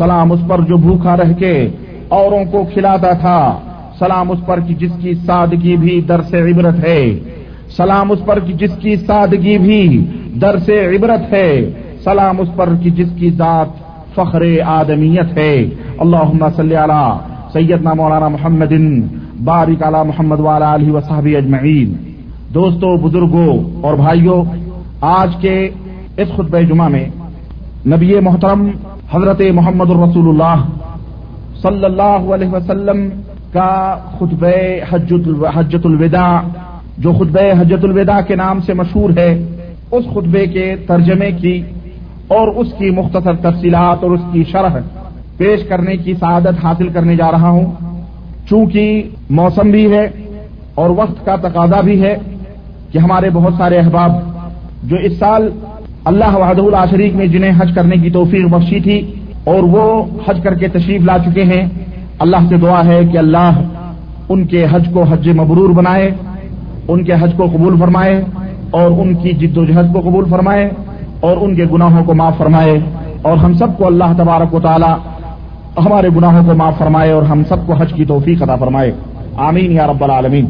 سلام اس پر جو بھوکا رہ کے اوروں کو کھلاتا تھا۔ سلام اس پر کی جس کی سادگی بھی در سے عبرت ہے۔ سلام اس پر کی جس کی سادگی بھی در سے عبرت ہے۔ سلام اس پر کی جس کی ذات فخر آدمیت ہے۔ اللہ صلی علی سیدنا مولانا محمد بارک علی محمد والا علیہ وصحب اجمعین۔ دوستوں بزرگوں اور بھائیوں آج کے اس خطبہ جمعہ میں نبی محترم حضرت محمد الرسول اللہ صلی اللہ علیہ وسلم کا خطبہ حجت الوداع، جو خطبہ حجت الوداع کے نام سے مشہور ہے، اس خطبے کے ترجمے کی اور اس کی مختصر تفصیلات اور اس کی شرح پیش کرنے کی سعادت حاصل کرنے جا رہا ہوں۔ چونکہ موسم بھی ہے اور وقت کا تقاضا بھی ہے کہ ہمارے بہت سارے احباب جو اس سال اللہ وحدہ اللہ شریف میں جنہیں حج کرنے کی توفیق بخشی تھی اور وہ حج کر کے تشریف لا چکے ہیں۔ اللہ سے دعا ہے کہ اللہ ان کے حج کو حج مبرور بنائے، ان کے حج کو قبول فرمائے اور ان کی جد و جہد کو قبول فرمائے اور ان کے گناہوں کو معاف فرمائے۔ اور ہم سب کو اللہ تبارک و تعالی ہمارے گناہوں کو معاف فرمائے اور ہم سب کو حج کی توفیق عطا فرمائے۔ آمین یا رب العالمین۔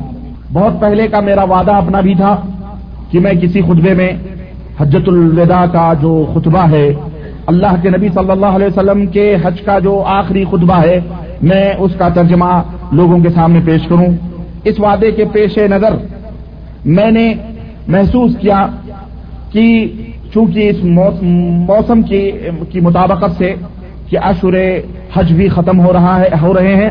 بہت پہلے کا میرا وعدہ اپنا بھی تھا کہ میں کسی خطبے میں حجت الوداع کا جو خطبہ ہے، اللہ کے نبی صلی اللہ علیہ وسلم کے حج کا جو آخری خطبہ ہے، میں اس کا ترجمہ لوگوں کے سامنے پیش کروں۔ اس وعدے کے پیش نظر میں نے محسوس کیا کہ چونکہ اس موسم کی مطابقت سے کہ اشور حج بھی ختم ہو رہا ہے، ہو رہے ہیں،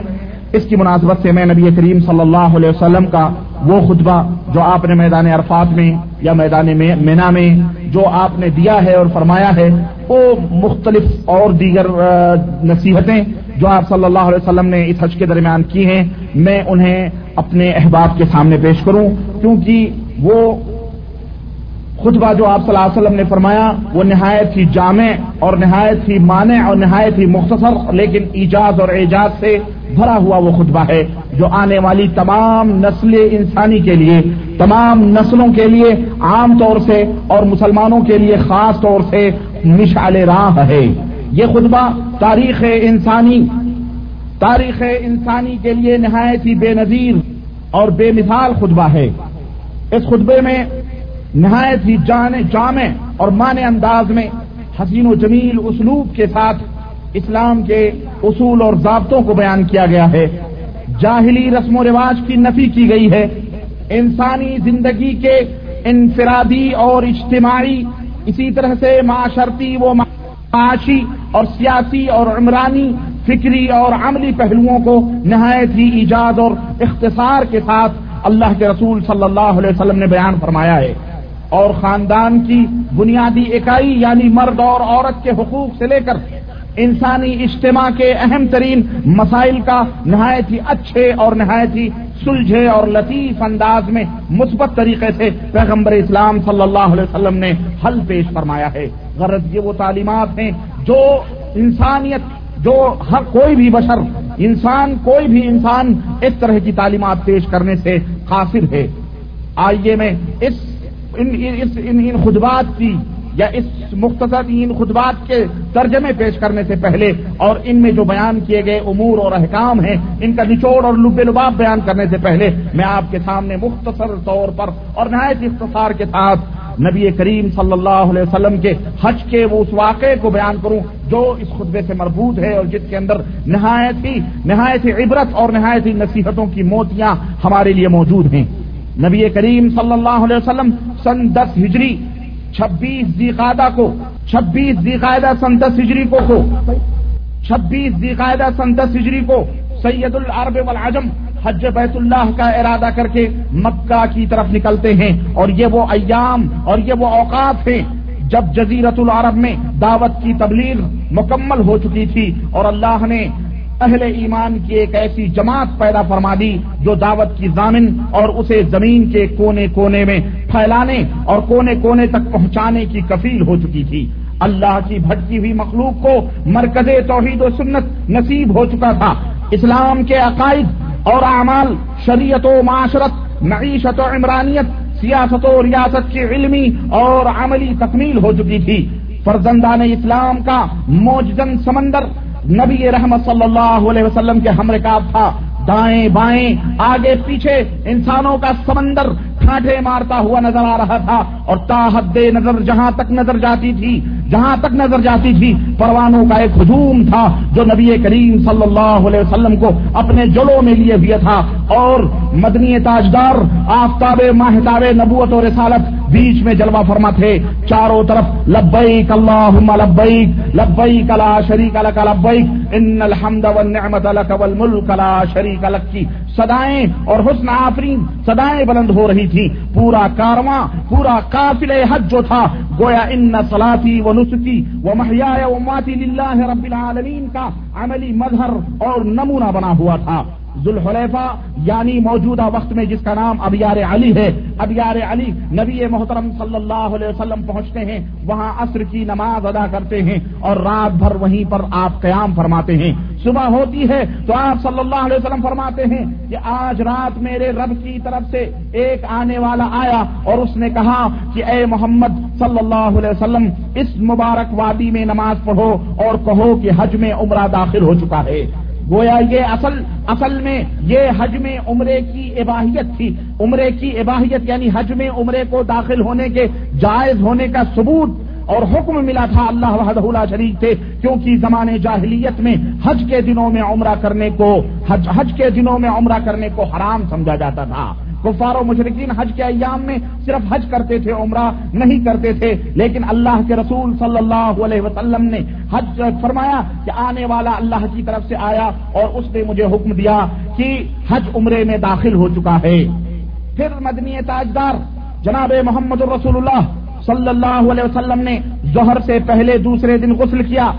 اس کی مناسبت سے میں نبی کریم صلی اللہ علیہ وسلم کا وہ خطبہ جو آپ نے میدان عرفات میں یا میدان مینا میں جو آپ نے دیا ہے اور فرمایا ہے، وہ مختلف اور دیگر نصیحتیں جو آپ صلی اللہ علیہ وسلم نے اس حج کے درمیان کی ہیں، میں انہیں اپنے احباب کے سامنے پیش کروں، کیونکہ وہ خطبہ جو آپ صلی اللہ علیہ وسلم نے فرمایا، وہ نہایت ہی جامع اور نہایت ہی مانع اور نہایت ہی مختصر، لیکن ایجاز اور اعجاز سے بھرا ہوا وہ خطبہ ہے جو آنے والی تمام نسل انسانی کے لیے، تمام نسلوں کے لیے عام طور سے اور مسلمانوں کے لیے خاص طور سے مشعل راہ ہے۔ یہ خطبہ تاریخ انسانی تاریخ انسانی کے لیے نہایت ہی بے نظیر اور بے مثال خطبہ ہے۔ اس خطبے میں نہایت ہی جان جامع اور معنی انداز میں حسین و جمیل اسلوب کے ساتھ اسلام کے اصول اور ضابطوں کو بیان کیا گیا ہے۔ جاہلی رسم و رواج کی نفی کی گئی ہے۔ انسانی زندگی کے انفرادی اور اجتماعی، اسی طرح سے معاشرتی و معاشی اور سیاسی اور عمرانی فکری اور عملی پہلوؤں کو نہایت ہی ایجاد اور اختصار کے ساتھ اللہ کے رسول صلی اللہ علیہ وسلم نے بیان فرمایا ہے۔ اور خاندان کی بنیادی اکائی یعنی مرد اور عورت کے حقوق سے لے کر انسانی اجتماع کے اہم ترین مسائل کا نہایت ہی اچھے اور نہایت ہی سلجھے اور لطیف انداز میں مثبت طریقے سے پیغمبر اسلام صلی اللہ علیہ وسلم نے حل پیش فرمایا ہے۔ غرض یہ وہ تعلیمات ہیں جو انسانیت، جو ہر کوئی بھی بشر، انسان، کوئی بھی انسان اس طرح کی تعلیمات پیش کرنے سے قاصر ہے۔ آئیے میں اس ان, ان, ان خطبات کی یا اس مختصر ان خطبات کے ترجمے پیش کرنے سے پہلے اور ان میں جو بیان کیے گئے امور اور احکام ہیں ان کا نچوڑ اور لب لباب بیان کرنے سے پہلے میں آپ کے سامنے مختصر طور پر اور نہایت اختصار کے ساتھ نبی کریم صلی اللہ علیہ وسلم کے حج کے وہ اس واقعے کو بیان کروں جو اس خطبے سے مربوط ہے اور جس کے اندر نہایت ہی نہایت ہی عبرت اور نہایت ہی نصیحتوں کی موتیاں ہمارے لیے موجود ہیں۔ نبی کریم صلی اللہ علیہ وسلم سن دس ہجری، چھبیس دیقادہ کو، چھبیس دیقاعدہ سن دس ہجری کو کو، چھبیس دیقاعدہ سن دس ہجری کو سید العرب والعجم حج بیت اللہ کا ارادہ کر کے مکہ کی طرف نکلتے ہیں اور یہ وہ ایام اور یہ وہ اوقات ہیں جب جزیرت العرب میں دعوت کی تبلیغ مکمل ہو چکی تھی اور اللہ نے اہل ایمان کی ایک ایسی جماعت پیدا فرما دی جو دعوت کی ضامن اور اسے زمین کے کونے کونے میں پھیلانے اور کونے کونے تک پہنچانے کی کفیل ہو چکی تھی۔ اللہ کی بھٹکی ہوئی مخلوق کو مرکز توحید و سنت نصیب ہو چکا تھا۔ اسلام کے عقائد اور اعمال، شریعت و معاشرت، معیشت و عمرانیت، سیاست و ریاست کی علمی اور عملی تکمیل ہو چکی تھی۔ فرزندان اسلام کا موجزن سمندر نبی رحمت صلی اللہ علیہ وسلم کے ہم رکاب تھا۔ دائیں بائیں، آگے پیچھے، انسانوں کا سمندر کھانٹے مارتا ہوا نظر آ رہا تھا اور تاحد نظر جہاں تک نظر جاتی تھی، جہاں تک نظر جاتی تھی، پروانوں کا ایک ہجوم تھا جو نبی کریم صلی اللہ علیہ وسلم کو اپنے جلوں میں لیے ہوئے تھا اور مدنی تاجدار آفتاب ماہتاب نبوت اور رسالت بیچ میں جلوہ فرما تھے۔ چاروں طرف لبیک اللہ لبیک لبیک لا شریک لک، لبیک، ان الحمد والنعمت لک والملک لا شریک لک کی سدائیں اور حسن آفرین سدائیں بلند ہو رہی تھی۔ پورا کارواں، پورا قافل حج جو تھا، گویا ان سلاتی و نسخی و محیا و ماتی للہ رب العالمین کا عملی مظہر اور نمونہ بنا ہوا تھا۔ ذوالحلیفہ یعنی موجودہ وقت میں جس کا نام ابیار علی ہے۔ ابیار علی نبی محترم صلی اللہ علیہ وسلم پہنچتے ہیں، وہاں عصر کی نماز ادا کرتے ہیں اور رات بھر وہیں پر آپ قیام فرماتے ہیں۔ صبح ہوتی ہے تو آپ صلی اللہ علیہ وسلم فرماتے ہیں کہ آج رات میرے رب کی طرف سے ایک آنے والا آیا اور اس نے کہا کہ اے محمد صلی اللہ علیہ وسلم، اس مبارک وادی میں نماز پڑھو اور کہو کہ حج میں عمرہ داخل ہو چکا ہے۔ گویا یہ اصل اصل میں یہ حج میں عمرے کی اباہیت تھی۔ عمرے کی اباہیت یعنی حج میں عمرے کو داخل ہونے کے جائز ہونے کا ثبوت اور حکم ملا تھا اللہ وحدہ شریف تھے، کیونکہ زمانے جاہلیت میں حج کے دنوں میں عمرہ کرنے کو، حج حج کے دنوں میں عمرہ کرنے کو حرام سمجھا جاتا تھا۔ کفار و مشرقین حج کے ایام میں صرف حج کرتے تھے، عمرہ نہیں کرتے تھے، لیکن اللہ کے رسول صلی اللہ علیہ وسلم نے حج فرمایا کہ آنے والا اللہ کی طرف سے آیا اور اس نے مجھے حکم دیا کہ حج عمرے میں داخل ہو چکا ہے۔ پھر مدنی تاجدار جناب محمد الرسول اللہ صلی اللہ علیہ وسلم نے ظہر سے پہلے دوسرے دن غسل کیا۔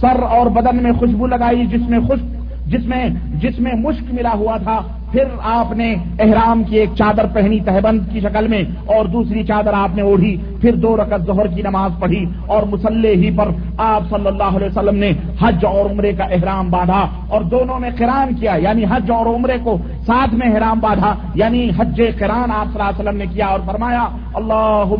سر اور بدن میں خوشبو لگائی جس میں خشک جس میں جس میں مشک ملا ہوا تھا۔ پھر آپ نے احرام کی ایک چادر پہنی تہبند کی شکل میں اور دوسری چادر آپ نے اوڑھی، پھر دو رکعت ظہر کی نماز پڑھی اور مسلح ہی پر آپ صلی اللہ علیہ وسلم نے حج اور عمرے کا احرام باندھا اور دونوں میں قران کیا یعنی حج اور عمرے کو ساتھ میں احرام باندھا یعنی حج قران آپ صلی اللہ علیہ وسلم نے کیا اور فرمایا اللہ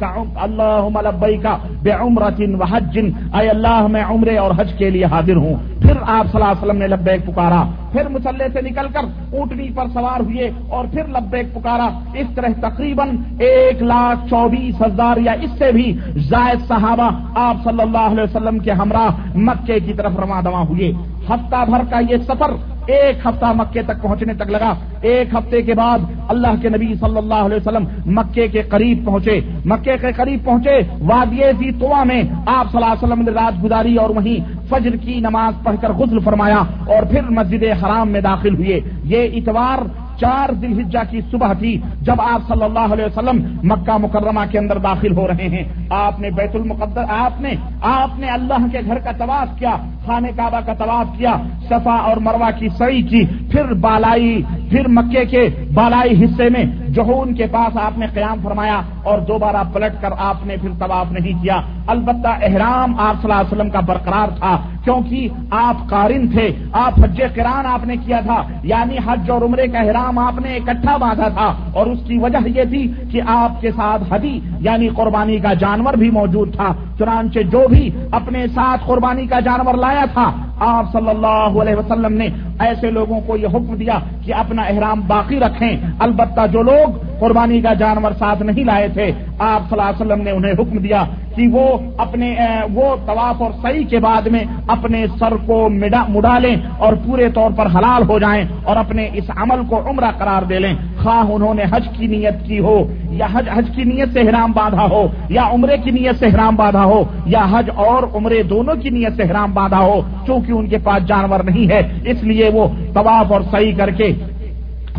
کا اللہ لبئی کا بے عمرتن و حج اے اللہ میں عمرے اور حج کے لیے حاضر ہوں۔ پھر آپ صلی اللہ علیہ وسلم نے لبیک پکارا، پھر مسلح سے نکل کر اونٹنی پر سوار ہوئے اور پھر لبیک پکارا۔ اس طرح تقریباً ایک لاکھ چوبیس ہزار یا اس سے بھی زائد صحابہ آپ صلی اللہ علیہ وسلم کے ہمراہ مکے کی طرف رواں دواں ہوئے۔ ہفتہ بھر کا یہ سفر ایک ہفتہ مکے تک پہنچنے تک لگا۔ ایک ہفتے کے بعد اللہ کے نبی صلی اللہ علیہ وسلم مکے کے قریب پہنچے۔ مکے کے قریب پہنچے، وادی توا میں آپ صلی اللہ علیہ وسلم نے رات گزاری اور وہیں فجر کی نماز پڑھ کر غسل فرمایا اور پھر مسجد حرام میں داخل ہوئے۔ یہ اتوار چار دل ہجا کی صبح تھی جب آپ صلی اللہ علیہ وسلم مکہ مکرمہ کے اندر داخل ہو رہے ہیں۔ آپ نے بیت المقدر آپ نے آپ نے اللہ کے گھر کا طواف کیا خانے کعبہ کا طواف کیا، صفا اور مروا کی سعی کی، پھر بالائی پھر مکے کے بالائی حصے میں جہون کے پاس آپ نے قیام فرمایا اور دوبارہ پلٹ کر آپ نے پھر طواف نہیں کیا۔ البتہ احرام آپ صلی اللہ علیہ وسلم کا برقرار تھا۔ کیونکہ آپ قارن تھے، آپ حج کران آپ نے کیا تھا یعنی حج اور عمرے کا احرام آپ نے اکٹھا باندھا تھا، اور اس کی وجہ یہ تھی کہ آپ کے ساتھ حدی یعنی قربانی کا جانور بھی موجود تھا، چنانچہ جو بھی اپنے ساتھ قربانی کا جانور لایا تھا، آپ صلی اللہ علیہ وسلم نے ایسے لوگوں کو یہ حکم دیا کہ اپنا احرام باقی رکھیں۔ البتہ جو لوگ قربانی کا جانور ساتھ نہیں لائے تھے۔ آپ صلی اللہ علیہ وسلم نے انہیں حکم دیا کہ وہ اپنے وہ طواف اور صحیح کے بعد میں اپنے سر کو مڈا لیں اور پورے طور پر حلال ہو جائیں اور اپنے اس عمل کو عمرہ قرار دے لیں۔ خواہ انہوں نے حج کی نیت کی ہو یا حج حج کی نیت سے حرام باندھا ہو یا عمرے کی نیت سے حرام باندھا ہو یا حج اور عمرے دونوں کی نیت سے حرام باندھا ہو، چونکہ ان کے پاس جانور نہیں ہے، اس لیے وہ طواف اور صحیح کر کے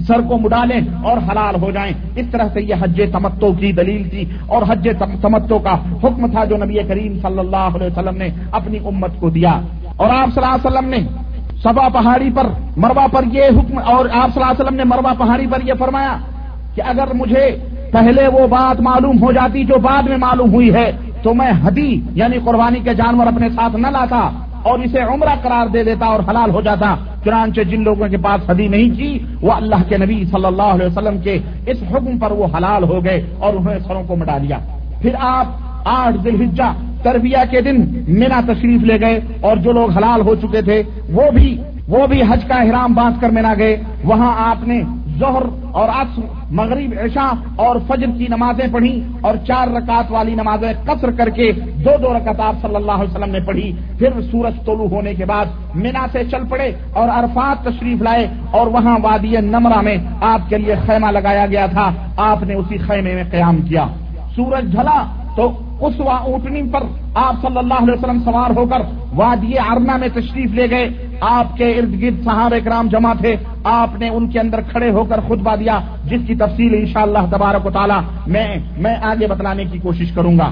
سر کو مڈا لیں اور حلال ہو جائیں۔ اس طرح سے یہ حج تمتو کی دلیل تھی اور حج تمتو کا حکم تھا جو نبی کریم صلی اللہ علیہ وسلم نے اپنی امت کو دیا۔ اور آپ صلی اللہ علیہ وسلم نے سبا پہاڑی پر مروا پر یہ حکم اور آپ صلی اللہ علیہ وسلم نے مروا پہاڑی پر یہ فرمایا کہ اگر مجھے پہلے وہ بات معلوم ہو جاتی جو بعد میں معلوم ہوئی ہے، تو میں حدی یعنی قربانی کے جانور اپنے ساتھ نہ لاتا۔ اور اسے عمرہ قرار دے دیتا اور حلال ہو جاتا۔ چنانچہ جن لوگوں کے پاس حدی نہیں کی وہ اللہ کے نبی صلی اللہ علیہ وسلم کے اس حکم پر وہ حلال ہو گئے اور انہوں نے سروں کو مٹا لیا۔ پھر آپ آٹھ دلحجہ تربیہ کے دن مینا تشریف لے گئے اور جو لوگ حلال ہو چکے تھے، وہ بھی وہ بھی حج کا احرام باندھ کر مینا گئے۔ وہاں آپ نے ظہر اور عصر مغرب عشاء اور فجر کی نمازیں پڑھی اور چار رکعت والی نمازیں قصر کر کے دو دو رکعت آپ صلی اللہ علیہ وسلم نے پڑھی۔ پھر سورج طلوع ہونے کے بعد مینا سے چل پڑے اور عرفات تشریف لائے اور وہاں وادی نمرہ میں آپ کے لیے خیمہ لگایا گیا تھا۔ آپ نے اسی خیمے میں قیام کیا۔ سورج ڈھلا تو اس اونٹنی پر آپ صلی اللہ علیہ وسلم سوار ہو کر وادی ارنا میں تشریف لے گئے۔ آپ کے ارد گرد صحابہ کرام جمع تھے۔ آپ نے ان کے اندر کھڑے ہو کر خطبہ دیا، جس کی تفصیل انشاءاللہ تبارک و تعالی میں میں آگے بتلانے کی کوشش کروں گا۔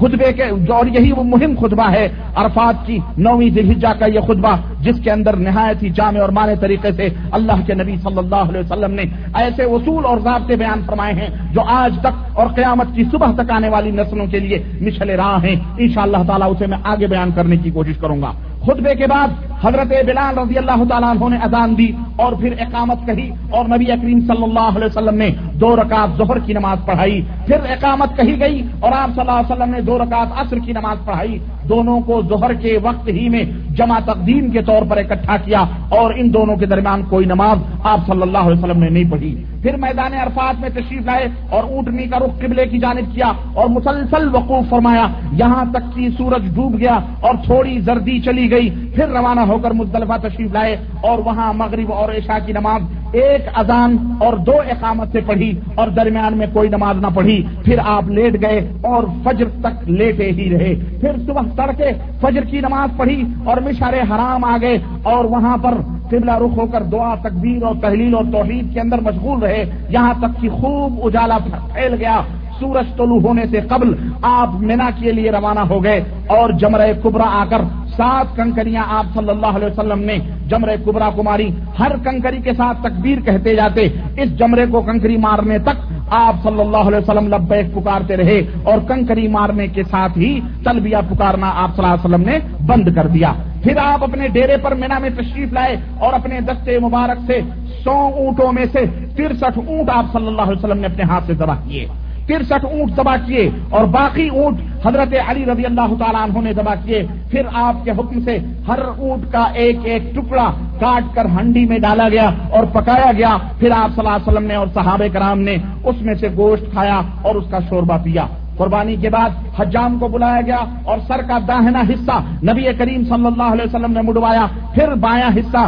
خطبے کے اور یہی وہ مہم خطبہ ہے عرفات کی نویں دلحجہ کا یہ خطبہ جس کے اندر نہایت ہی جامع اور مانے طریقے سے اللہ کے نبی صلی اللہ علیہ وسلم نے ایسے اصول اور ضابطے بیان فرمائے ہیں جو آج تک اور قیامت کی صبح تک آنے والی نسلوں کے لیے مچھلے راہ ہیں۔ ان شاء اللہ تعالیٰ اسے میں آگے بیان کرنے کی کوشش کروں گا۔ خطبے کے بعد حضرت بلال رضی اللہ تعالیٰ عنہ نے اذان دی اور پھر اقامت کہی اور نبی اکریم صلی اللہ علیہ وسلم نے دو رکعت ظہر کی نماز پڑھائی، پھر اقامت کہی گئی اور آپ صلی اللہ علیہ وسلم نے دو رکعت عصر کی نماز پڑھائی۔ دونوں کو ظہر کے وقت ہی میں جمع تقدیم کے طور پر اکٹھا کیا اور ان دونوں کے درمیان کوئی نماز آپ صلی اللہ علیہ وسلم نے نہیں پڑھی۔ پھر میدان عرفات میں تشریف لائے اور اونٹنی کا رخ قبلے کی جانب کیا اور مسلسل وقوف فرمایا۔ یہاں تک کہ سورج ڈوب گیا اور تھوڑی زردی چلی گئی۔ پھر روانہ ہو کر مزدلفہ تشریف لائے اور وہاں مغرب اور عشاء کی نماز ایک اذان اور دو اقامت سے پڑھی۔ اور درمیان میں کوئی نماز نہ پڑھی، پھر آپ لیٹ گئے اور فجر تک لیٹے ہی رہے۔ پھر صبح تڑکے فجر کی نماز پڑھی اور مشارے حرام آ گئے اور وہاں پر قبلہ رخ ہو کر دعا، تکبیر اور تحلیل اور توحید کے اندر مشغول رہے۔ یہاں تک کہ خوب اجالا پھیل گیا۔ سورج طلوع ہونے سے قبل آپ مینا کے لیے روانہ ہو گئے اور جمرہ کبرا آ کر سات کنکریاں آپ صلی اللہ علیہ وسلم نے جمرے کبرا کو ماری۔ ہر کنکری کے ساتھ تکبیر کہتے جاتے۔ اس جمرے کو کنکری مارنے تک آپ صلی اللہ علیہ وسلم لبیک پکارتے رہے اور کنکری مارنے کے ساتھ ہی تلبیہ پکارنا آپ صلی اللہ علیہ وسلم نے بند کر دیا۔ پھر آپ اپنے ڈیرے پر مینا میں تشریف لائے اور اپنے دستے مبارک سے سو اونٹوں میں سے ترسٹھ اونٹ آپ صلی اللہ علیہ وسلم نے اپنے ہاتھ سے ذبح کیے۔ ترسٹھ اونٹ دبا کیے اور باقی اونٹ حضرت علی رضی اللہ تعالیٰ عنہ نے دبا کیے۔ پھر آپ کے حکم سے ہر اونٹ کا ایک ایک ٹکڑا کاٹ کر ہنڈی میں ڈالا گیا اور پکایا گیا۔ پھر آپ صلی اللہ علیہ وسلم نے اور صحابہ کرام نے اس میں سے گوشت کھایا اور اس کا شوربہ پیا۔ قربانی کے بعد حجام کو بلایا گیا اور سر کا داہنا حصہ نبی کریم صلی اللہ علیہ وسلم نے مڑوایا پھر بایاں حصہ،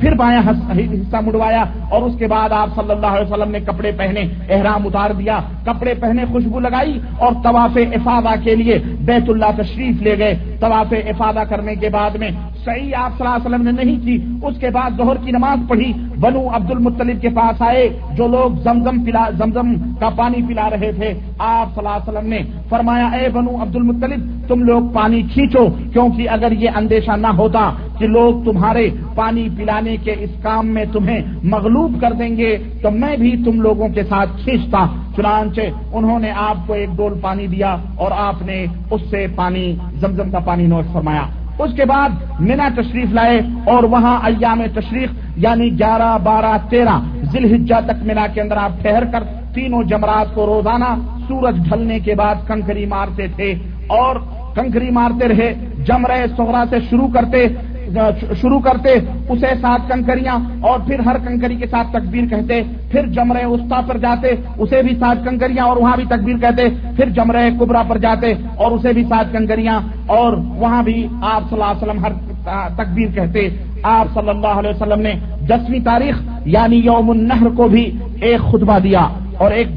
پھر بایاں حصہ مڑوایا اور اس کے بعد آپ صلی اللہ علیہ وسلم نے کپڑے پہنے، احرام اتار دیا، کپڑے پہنے خوشبو لگائی اور طواف افادہ کے لیے بیت اللہ تشریف لے گئے۔ طواف افادہ کرنے کے بعد میں صحیح آپ صلی اللہ علیہ وسلم نے نہیں کی۔ اس کے بعد ظہر کی نماز پڑھی۔ بنو عبد المطلب کے پاس آئے، جو لوگ زمزم پلا، زمزم کا پانی پلا رہے تھے، آپ صلی اللہ علیہ وسلم نے فرمایا، اے بنو عبد المطلب تم لوگ پانی کھینچو، کیونکہ اگر یہ اندیشہ نہ ہوتا کہ لوگ تمہارے پانی پلانے کے اس کام میں تمہیں مغلوب کر دیں گے، تو میں بھی تم لوگوں کے ساتھ کھینچتا۔ چنانچہ انہوں نے آپ کو ایک ڈول پانی دیا اور آپ نے اس سے پانی، زمزم کا پانی نوٹ فرمایا۔ اس کے بعد مینا تشریف لائے اور وہاں ایام تشریف یعنی گیارہ، بارہ، تیرہ ذیل تک مینا کے اندر آپ ٹھہر کر تینوں جمرات کو روزانہ سورج ڈھلنے کے بعد کنکری مارتے تھے اور کنکری مارتے رہے جمرے سہرا سے شروع کرتے شروع کرتے، اسے سات کنکریاں اور پھر ہر کنکری کے ساتھ تکبیر کہتے، پھر جمرے استا پر جاتے، اسے بھی سات کنکریاں اور وہاں بھی تکبیر کہتے، پھر جمرے کبرا پر جاتے اور اسے بھی سات کنکریاں اور وہاں بھی آپ صلی اللہ علیہ وسلم ہر تکبیر کہتے۔ آپ صلی اللہ علیہ وسلم نے دسویں تاریخ یعنی یوم النہر کو بھی ایک خطبہ دیا اور ایک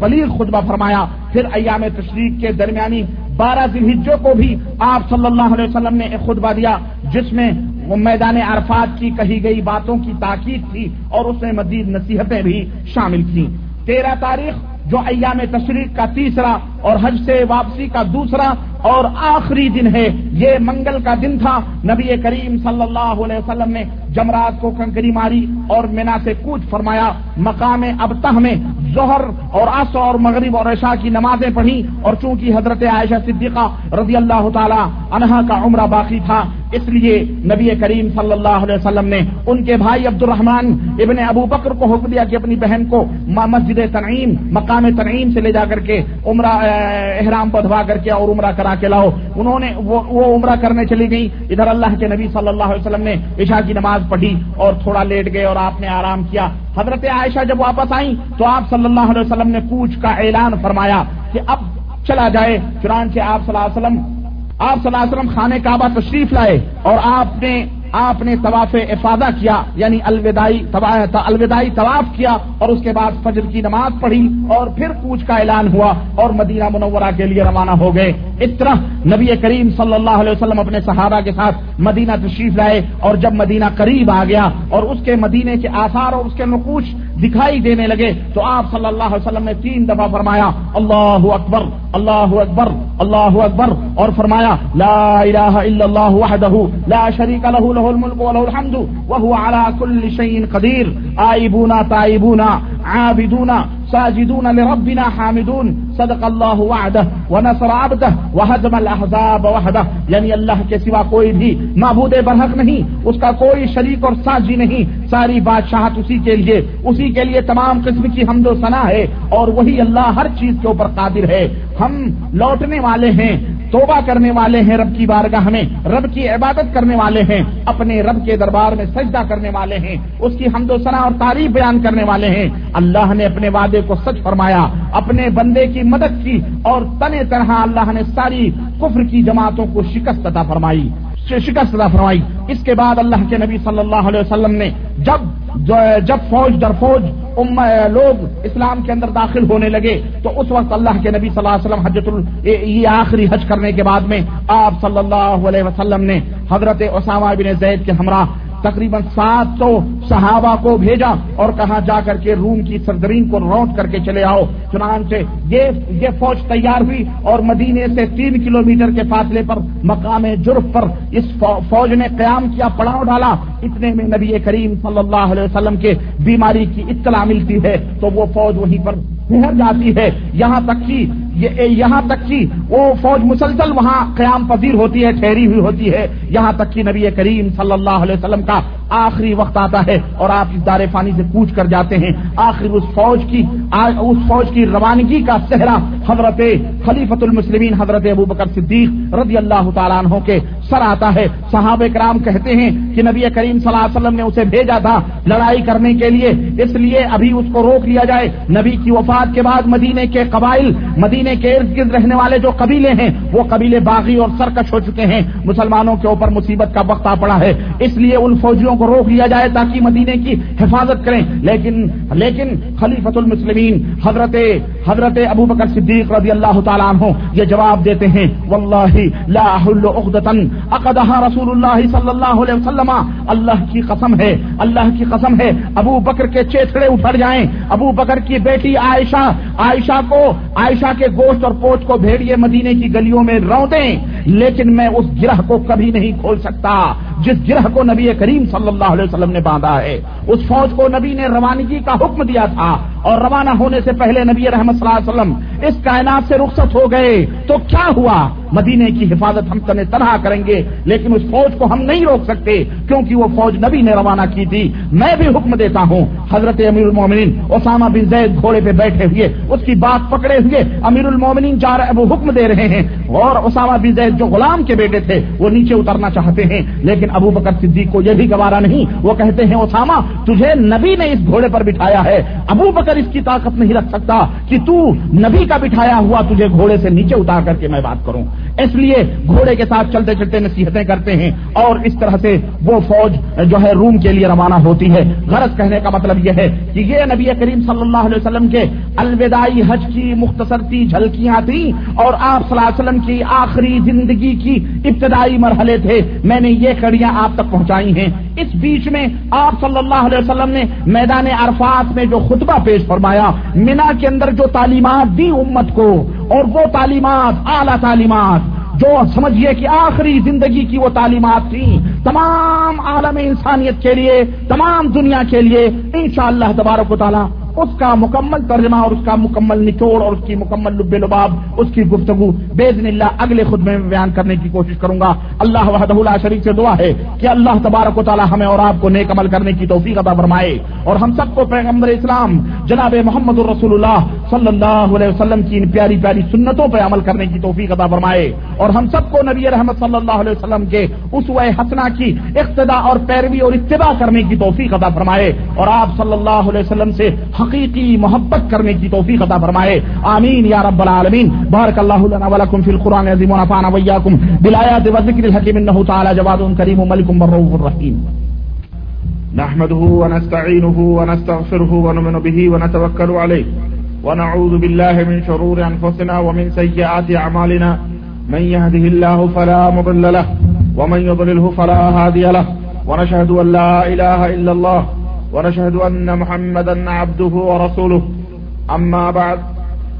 بلیغ خطبہ فرمایا۔ پھر ایام تشریق کے درمیانی بارہ ذلحجوں کو بھی آپ صلی اللہ علیہ وسلم نے ایک خطبہ دیا، جس میں میدان عرفات کی کہی گئی باتوں کی تاکید تھی اور اس میں مزید نصیحتیں بھی شامل تھیں۔ تیرہ تاریخ جو ایام تشریق کا تیسرا اور حج سے واپسی کا دوسرا اور آخری دن ہے، یہ منگل کا دن تھا۔ نبی کریم صلی اللہ علیہ وسلم نے جمرات کو کنکری ماری اور مینا سے کوچ فرمایا، مقام ابتہ میں ظہر اور آس اور مغرب اور عشاء کی نمازیں پڑھی اور چونکہ حضرت عائشہ صدیقہ رضی اللہ تعالی عنہا کا عمرہ باقی تھا، اس لیے نبی کریم صلی اللہ علیہ وسلم نے ان کے بھائی عبد الرحمان ابن ابو بکر کو حکم دیا کہ اپنی بہن کو مسجد تنعیم، مقام تنعیم سے لے جا کر کے عمرہ احرام بدھوا کر کے اور عمرہ کرا کے لاؤ۔ انہوں نے وہ عمرہ کرنے چلی گئی ادھر اللہ کے نبی صلی اللہ علیہ وسلم نے عشاء کی نماز پڑھی اور تھوڑا لیٹ گئے اور آپ نے آرام کیا۔ حضرت عائشہ جب واپس آئیں تو آپ صلی اللہ علیہ وسلم نے پوچھ کا اعلان فرمایا کہ اب چلا جائے، چنانچہ آپ صلی اللہ علیہ وسلم، آپ صلی اللہ علیہ وسلم خانے کعبہ تشریف لائے اور آپ نے آپ نے طواف افادہ کیا یعنی الوداعی الوداعی طواف کیا اور اس کے بعد فجر کی نماز پڑھی اور پھر کوچ کا اعلان ہوا اور مدینہ منورہ کے لیے روانہ ہو گئے۔ اس طرح نبی کریم صلی اللہ علیہ وسلم اپنے صحابہ کے ساتھ مدینہ تشریف لائے اور جب مدینہ قریب آ گیا اور اس کے مدینے کے آثار اور اس کے نقوش دکھائی دینے لگے تو آپ صلی اللہ علیہ وسلم نے تین دفعہ فرمایا، اللہ اکبر اللہ اکبر اللہ اکبر، اور فرمایا، لا الہ الا اللہ وحدہ، لا شریک له له الملك وله الحمد، وهو على كل شيء قدير. آئبون تائبون عابدون ساجدون لربنا حامدون. صدق اللہ وعدہ ونصر عبدہ وحدم الاحزاب وحدہ یعنی اللہ کے سوا کوئی بھی معبود برحق نہیں، اس کا کوئی شریک اور ساجی نہیں. ساری بادشاہت اسی کے لیے، اسی کے لیے تمام قسم کی حمد و ثنا ہے، اور وہی اللہ ہر چیز کے اوپر قادر ہے. ہم لوٹنے والے ہیں توبہ کرنے والے ہیں رب کی بارگاہ میں، رب کی عبادت کرنے والے ہیں، اپنے رب کے دربار میں سجدہ کرنے والے ہیں، اس کی حمد و ثنا اور تعریف بیان کرنے والے ہیں۔ اللہ نے اپنے وعدے کو سچ فرمایا، اپنے بندے کی مدد کی اور تن طرح اللہ نے ساری کفر کی جماعتوں کو شکست عطا فرمائی۔ شکست عطا فرمائی۔ اس کے بعد اللہ کے نبی صلی اللہ علیہ وسلم نے جب جب فوج در فوج ام لوگ اسلام کے اندر داخل ہونے لگے تو اس وقت اللہ کے نبی صلی اللہ علیہ وسلم حجت یہ آخری حج کرنے کے بعد میں آپ صلی اللہ علیہ وسلم نے حضرت اسامہ بن زید کے ہمراہ تقریباً سات سو صحابہ کو بھیجا اور کہا جا کر کے روم کی سرزرین کو روٹ کر کے چلے آؤ۔ چنانچہ یہ یہ فوج تیار ہوئی اور مدینے سے تین کلومیٹر کے فاصلے پر مقام جرف پر اس فوج نے قیام کیا، پڑاؤ ڈالا۔ اتنے میں نبی کریم صلی اللہ علیہ وسلم کے بیماری کی اطلاع ملتی ہے تو وہ فوج وہیں پر ٹھہر جاتی ہے۔ یہاں تک کہ یہاں تک کہ وہ فوج مسلسل وہاں قیام پذیر ہوتی ہے، ٹھہری ہوئی ہوتی ہے۔ یہاں تک کہ نبی کریم صلی اللہ علیہ وسلم کا آخری وقت آتا ہے اور آپ اس دار فانی سے پوچھ کر جاتے ہیں، آخر اس فوج کی اس فوج کی روانگی کا صحرا حضرت خلیفت المسلمین حضرت ابو بکر صدیق رضی اللہ تعالیٰ عنہ کے سر آتا ہے۔ صحابہ کرام کہتے ہیں کہ نبی کریم صلی اللہ علیہ وسلم نے اسے بھیجا تھا لڑائی کرنے کے لیے، اس لیے ابھی اس کو روک لیا جائے۔ نبی کی وفات کے بعد مدینے کے قبائل، مدینے کے ارد گرد رہنے والے جو قبیلے ہیں، وہ قبیلے باغی اور سرکش ہو چکے ہیں۔ مسلمانوں کے اوپر مصیبت کا وقت آ پڑا ہے۔ اس لیے ان فوجیوں کو روک لیا جائے تاکہ مدینے کی حفاظت کریں۔ لیکن لیکن خلیفت المسلمین حضرت حضرت ابو بکر صدیق رضی اللہ تعالیٰ عنہ یہ جواب دیتے ہیں واللہ لا اقدها رسول اللہ صلی اللہ علیہ وسلم. اللہ کی قسم ہے، اللہ کی قسم ہے، ابو بکر کے چیتڑے اٹھڑ جائیں۔ ابو بکر کی بیٹی عائشہ عائشہ کو عائشہ کے گوشت اور پوچھ کو بھیڑیے مدینے کی گلیوں میں رو دیں لیکن میں اس گرہ کو کبھی نہیں کھول سکتا جس گرہ کو نبی کریم صلی اللہ علیہ وسلم نے باندھا ہے۔ اس فوج کو نبی نے روانگی کا حکم دیا تھا اور روانہ ہونے سے پہلے نبی رحمت صلی اللہ علیہ وسلم اس کائنات سے رخصت ہو گئے۔ تو کیا ہوا؟ مدینے کی حفاظت ہم تنہیں تنہا کریں گے، لیکن اس فوج کو ہم نہیں روک سکتے کیونکہ وہ فوج نبی نے روانہ کی تھی۔ میں بھی حکم دیتا ہوں، حضرت امیر المومنین اسامہ بن زید گھوڑے پہ بیٹھے ہوئے، اس کی بات پکڑے ہوئے امیر المومنین جا رہے وہ حکم دے رہے ہیں۔ اور اسامہ بن زید جو غلام کے بیٹے تھے، وہ نیچے اترنا چاہتے ہیں۔ لیکن ابو بکر صدیق کو یہ بھی گوارا نہیں۔ وہ کہتے ہیں اسامہ تجھے نبی نے اس گھوڑے پر بٹھایا ہے۔ ابو بکر اس کی طاقت نہیں رکھ سکتا کہ تو نبی کا بٹھایا ہوا تجھے گھوڑے سے نیچے اتار کر کے میں بات کروں۔ اس لیے گھوڑے کے ساتھ چلتے چلتے نصیحتیں کرتے ہیں اور اس طرح سے وہ فوج جو ہے روم کے لیے روانہ ہوتی ہے۔ غرض کہنے کا مطلب یہ ہے کہ یہ نبی کریم صلی اللہ علیہ وسلم کے الوداعی حج کی مختصر تھی جھلکیاں تھیں اور آپ صلی اللہ علیہ وسلم کی آخری زندگی کی ابتدائی مرحلے تھے۔ میں نے یہ کڑیاں آپ تک پہنچائی ہیں۔ اس بیچ میں آپ صلی اللہ علیہ وسلم نے میدان عرفات میں جو خطبہ پیش فرمایا، مینا کے اندر جو تعلیمات دی امت کو، اور وہ تعلیمات، اعلی تعلیمات، جو سمجھیے کہ آخری زندگی کی وہ تعلیمات تھیں، تمام عالم انسانیت کے لیے، تمام دنیا کے لیے، انشاءاللہ شاء اللہ تبارک و تعالیٰ اس کا مکمل ترجمہ اور اس کا مکمل نچوڑ اور اس کی مکمل لب لباب، اس کی گفتگو۔ بےزن اللہ اگلے خود میں بیان کرنے کی کوشش کروں گا۔ اللہ وحدہ اللہ شریف سے دعا ہے کہ اللہ تبارک و تعالی ہمیں اور آپ کو نیک عمل کرنے کی توفیق عطا فرمائے۔ اور ہم سب کو پیغمبر اسلام، جناب محمد الرسول اللہ صلی اللہ علیہ وسلم کی ان پیاری پیاری سنتوں پہ عمل کرنے کی توفیق عطا فرمائے۔ اور ہم سب کو نبی رحمت صلی اللہ علیہ وسلم کے اس حسنا کی اقتدا اور پیروی اور اتباع کرنے کی توفیق عطا فرمائے۔ اور آپ صلی اللہ علیہ وسلم سے حقیقی محبت کرنے کی توفیق عطا فرمائے۔ آمین یا رب العالمین۔ بارک اللہ لنا ولکم فی القرآن عظیم ونفعنا ویاکم بالآیات وذکر الحکیم انہو تعالی جواد کریم و ملک مرعوف الرحیم۔ نحمده ونستعينه ونستغفره ونمن به ونتوكل عليه ونعوذ بالله من شرور أنفسنا ومن سيئات أعمالنا من يهده الله فلا مضل له، ومن يضلله فلا هادي له۔ ونشهد أن لا إله إلا الله ونشهد أن محمدا عبده ورسوله. أما بعد،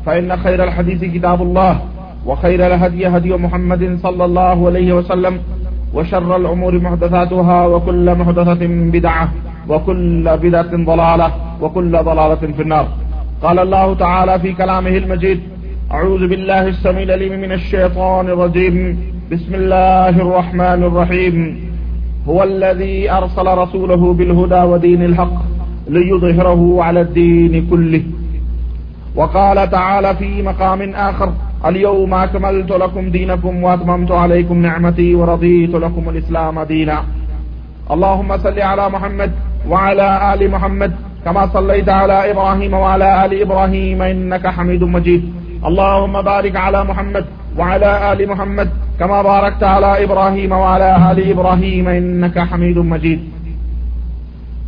فإن خير الحديث كتاب الله، وخير الهدي هدي محمد صلى الله عليه وسلم، وشر الأمور محدثاتها، وكل محدثة بدعة، وكل بدعة ضلالة، وكل ضلالة في النار. قال الله تعالى في كلامه المجيد، أعوذ بالله السميل لليم من الشيطان الرجيم. بسم الله الرحمن الرحيم. هو الذي أرسل رسوله بالهدى ودين الحق ليظهره على الدين كله. وقال تعالى في مقام آخر، اليوم أكملت لكم دينكم وأتممت عليكم نعمتي ورضيت لكم الإسلام دينا. اللهم صل على محمد وعلى آل محمد كما صليت على إبراهيم وعلى آل إبراهيم إنك حميد مجيد. اللهم بارك على محمد وعلى آل محمد كما باركت على إبراهيم وعلى آل إبراهيم إنك حميد مجيد.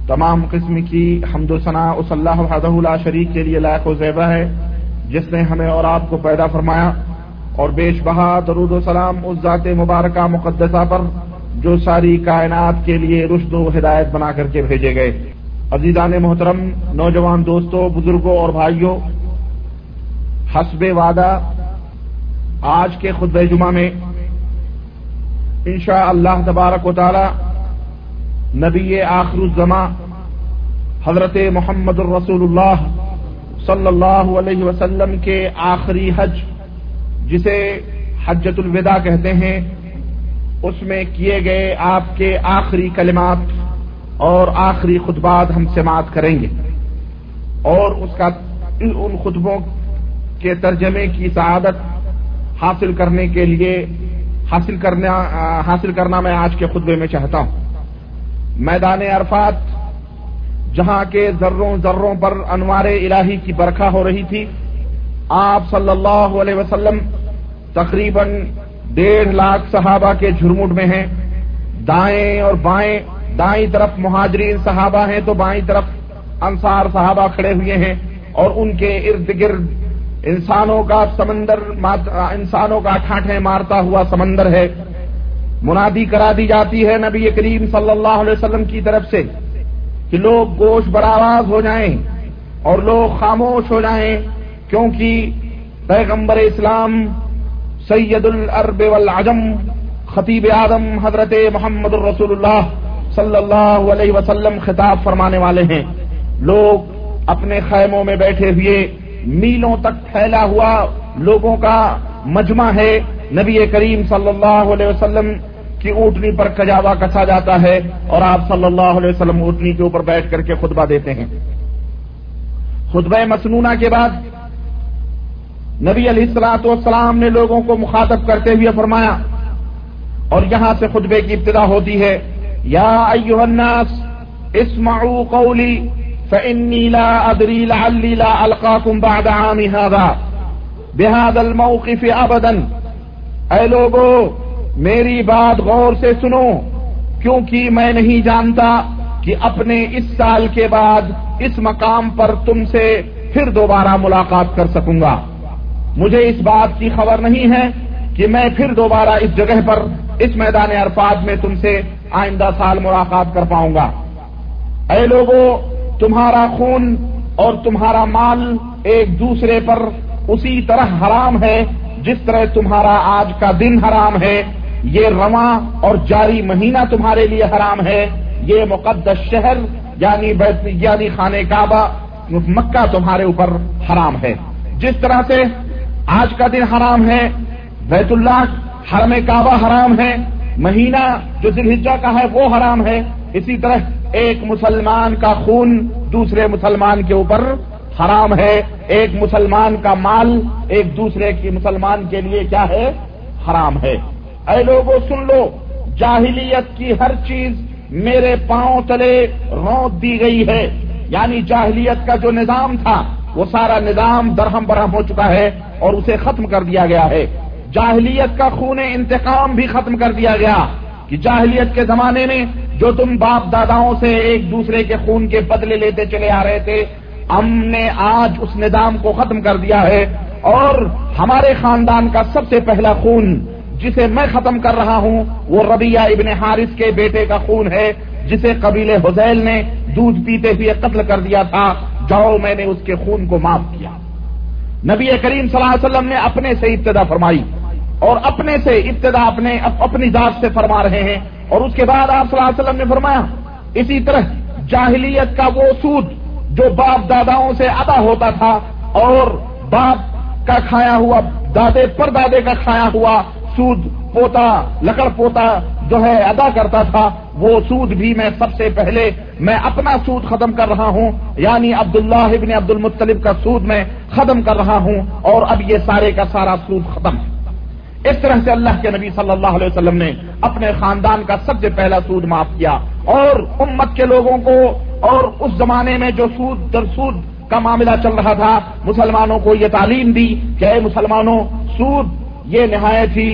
تمام قسم کی حمد و ثناء اس اللہ وحدہ لا شریک کے لیے لائق و زیبہ ہے، جس نے ہمیں اور آپ کو پیدا فرمایا۔ اور بیش بہا درود و سلام اس ذات مبارکہ مقدسہ پر جو ساری کائنات کے لیے رشد و ہدایت بنا کر کے بھیجے گئے۔ عزیزان محترم، نوجوان دوستوں، بزرگوں اور بھائیوں، حسب وعدہ آج کے خطب جمعہ میں انشاء اللہ تبارک و تعالی نبی آخر الزما حضرت محمد الرسول اللہ صلی اللہ علیہ وسلم کے آخری حج، جسے حجت الوداع کہتے ہیں، اس میں کیے گئے آپ کے آخری کلمات اور آخری خطبات ہم سماعت کریں گے۔ اور اس کا ان خطبوں کے ترجمے کی سعادت حاصل کرنے کے لیے حاصل کرنا حاصل کرنا میں آج کے خطبے میں چاہتا ہوں۔ میدان عرفات، جہاں کے ذروں ذروں پر انوار الہی کی برکھا ہو رہی تھی، آپ صلی اللہ علیہ وسلم تقریباً ڈیڑھ لاکھ صحابہ کے جھرمٹ میں ہیں۔ دائیں اور بائیں، دائیں طرف مہاجرین صحابہ ہیں تو بائیں طرف انصار صحابہ کھڑے ہوئے ہیں اور ان کے ارد گرد انسانوں کا سمندر انسانوں کا ٹھاٹھے مارتا ہوا سمندر ہے۔ منادی کرا دی جاتی ہے نبی کریم صلی اللہ علیہ وسلم کی طرف سے کہ لوگ گوشت برآواز ہو جائیں اور لوگ خاموش ہو جائیں کیونکہ پیغمبر اسلام سید العرب والعجم، خطیب آدم حضرت محمد الرسول اللہ صلی اللہ علیہ وسلم خطاب فرمانے والے ہیں۔ لوگ اپنے خیموں میں بیٹھے ہوئے میلوں تک پھیلا ہوا لوگوں کا مجمع ہے۔ نبی کریم صلی اللہ علیہ وسلم کی اونٹنی پر کجاوا کسا جاتا ہے اور آپ صلی اللہ علیہ وسلم اونٹنی کے اوپر بیٹھ کر کے خطبہ دیتے ہیں۔ خطبہ مصنوعہ کے بعد نبی علیہ السلاط والسلام نے لوگوں کو مخاطب کرتے ہوئے فرمایا، اور یہاں سے خطبے کی ابتدا ہوتی ہے۔ یا ایوہ الناس، اسمعوا قولی فإني لا أدري لعلي لا ألقاكم بعد عام هذا. بهذا الموقف أبدا. اے لوگو، میری بات غور سے سنو، کیونکہ میں نہیں جانتا کہ اپنے اس سال کے بعد اس مقام پر تم سے پھر دوبارہ ملاقات کر سکوں گا۔ مجھے اس بات کی خبر نہیں ہے کہ میں پھر دوبارہ اس جگہ پر، اس میدان عرفات میں تم سے آئندہ سال ملاقات کر پاؤں گا۔ اے لوگوں تمہارا خون اور تمہارا مال ایک دوسرے پر اسی طرح حرام ہے، جس طرح تمہارا آج کا دن حرام ہے۔ یہ رواں اور جاری مہینہ تمہارے لیے حرام ہے۔ یہ مقدس شہر یعنی یعنی خانہ کعبہ، مکہ تمہارے اوپر حرام ہے۔ جس طرح سے آج کا دن حرام ہے، بیت اللہ، حرم کعبہ حرام ہے۔ مہینہ جو ذلحجہ کا ہے وہ حرام ہے۔ اسی طرح ایک مسلمان کا خون دوسرے مسلمان کے اوپر حرام ہے۔ ایک مسلمان کا مال ایک دوسرے کی مسلمان کے لیے کیا ہے؟ حرام ہے۔ اے لوگوں سن لو۔ جاہلیت کی ہر چیز میرے پاؤں تلے روک دی گئی ہے۔ یعنی جاہلیت کا جو نظام تھا، وہ سارا نظام درہم برہم ہو چکا ہے اور اسے ختم کر دیا گیا ہے۔ جاہلیت کا خون انتقام بھی ختم کر دیا گیا کہ جاہلیت کے زمانے میں جو تم باپ داداؤں سے ایک دوسرے کے خون کے بدلے لیتے چلے آ رہے تھے، ہم نے آج اس نظام کو ختم کر دیا ہے۔ اور ہمارے خاندان کا سب سے پہلا خون جسے میں ختم کر رہا ہوں، وہ ربیہ ابن حارث کے بیٹے کا خون ہے، جسے قبیل حزیل نے دودھ پیتے ہوئے قتل کر دیا تھا۔ جاؤ، میں نے اس کے خون کو معاف کیا۔ نبی کریم صلی اللہ علیہ وسلم نے اپنے سے ابتدا فرمائی۔ اور اپنے سے ابتدا اپنے اپنی ذات سے فرما رہے ہیں۔ اور اس کے بعد آپ صلی اللہ علیہ وسلم نے فرمایا، اسی طرح جاہلیت کا وہ سود جو باپ داداؤں سے ادا ہوتا تھا اور باپ کا کھایا ہوا دادے پر دادے کا کھایا ہوا سود پوتا، لکڑ پوتا جو ہے ادا کرتا تھا، وہ سود بھی میں سب سے پہلے میں اپنا سود ختم کر رہا ہوں۔ یعنی عبداللہ ابن عبد المطلب کا سود میں ختم کر رہا ہوں اور اب یہ سارے کا سارا سود ختم۔ ہے اس طرح سے اللہ کے نبی صلی اللہ علیہ وسلم نے اپنے خاندان کا سب سے پہلا سود معاف کیا اور امت کے لوگوں کو اور اس زمانے میں جو سود در سود کا معاملہ چل رہا تھا، مسلمانوں کو یہ تعلیم دی کہ اے مسلمانوں، سود یہ نہایت ہی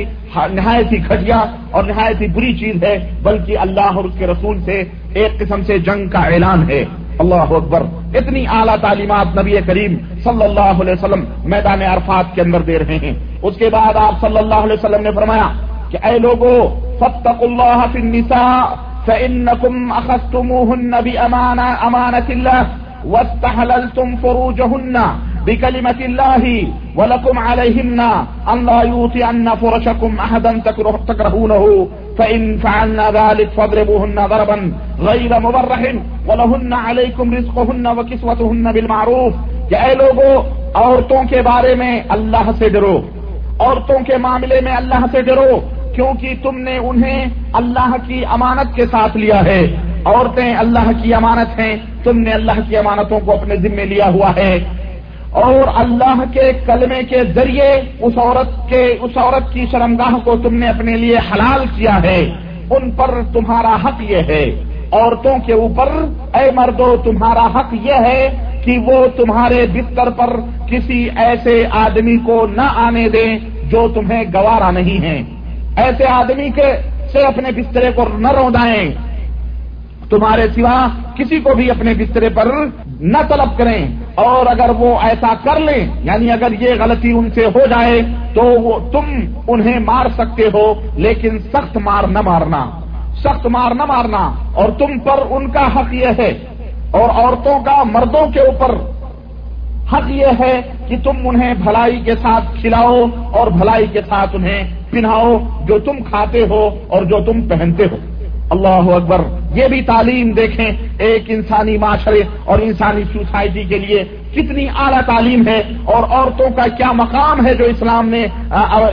نہایت ہی گھٹیا اور نہایت ہی بری چیز ہے، بلکہ اللہ اور اس کے رسول سے ایک قسم سے جنگ کا اعلان ہے۔ اللہ اکبر، اتنی اعلیٰ تعلیمات نبی کریم صلی اللہ علیہ وسلم میدان عرفات کے اندر دے رہے ہیں۔ اس کے بعد آپ صلی اللہ علیہ وسلم نے فرمایا کہ اے لوگوں فتق اللہ فی النساء فإنكم أخذتموهن بأمانة أمانة الله واستحللتم فروجهن بكلمة الله ولكم عليهن أن لا يوطي أن فرشكم أحدا تكرهونه فإن فعلنا ذلك فاضربوهن ضربا غير مبرح، ولهن عليكم رزقهن وكسوتهن بالمعروف. کہ اے لوگو، عورتوں کے بارے میں اللہ سے ڈرو، عورتوں کے معاملے میں اللہ سے ڈرو، کیونکہ تم نے انہیں اللہ کی امانت کے ساتھ لیا ہے۔ عورتیں اللہ کی امانت ہیں، تم نے اللہ کی امانتوں کو اپنے ذمے لیا ہوا ہے۔ اور اللہ کے کلمے کے ذریعے اس عورت کے اس عورت کی شرمگاہ کو تم نے اپنے لیے حلال کیا ہے۔ ان پر تمہارا حق یہ ہے۔ عورتوں کے اوپر، اے مردو، تمہارا حق یہ ہے کہ وہ تمہارے بستر پر کسی ایسے آدمی کو نہ آنے دیں جو تمہیں گوارا نہیں ہے۔ ایسے آدمی کے سے اپنے بسترے کو نہ رودائیں تمہارے سوا کسی کو بھی اپنے بسترے پر نہ طلب کریں۔ اور اگر وہ ایسا کر لیں یعنی اگر یہ غلطی ان سے ہو جائے، تو وہ تم انہیں مار سکتے ہو، لیکن سخت مار نہ مارنا۔ سخت مار نہ مارنا۔ اور تم پر ان کا حق یہ ہے۔ اور عورتوں کا مردوں کے اوپر حق یہ ہے کہ تم انہیں بھلائی کے ساتھ کھلاؤ اور بھلائی کے ساتھ انہیں پہناؤ جو تم کھاتے ہو اور جو تم پہنتے ہو۔ اللہ اکبر، یہ بھی تعلیم دیکھیں ایک انسانی معاشرے اور انسانی سوسائٹی کے لیے کتنی اعلیٰ تعلیم ہے اور عورتوں کا کیا مقام ہے جو اسلام نے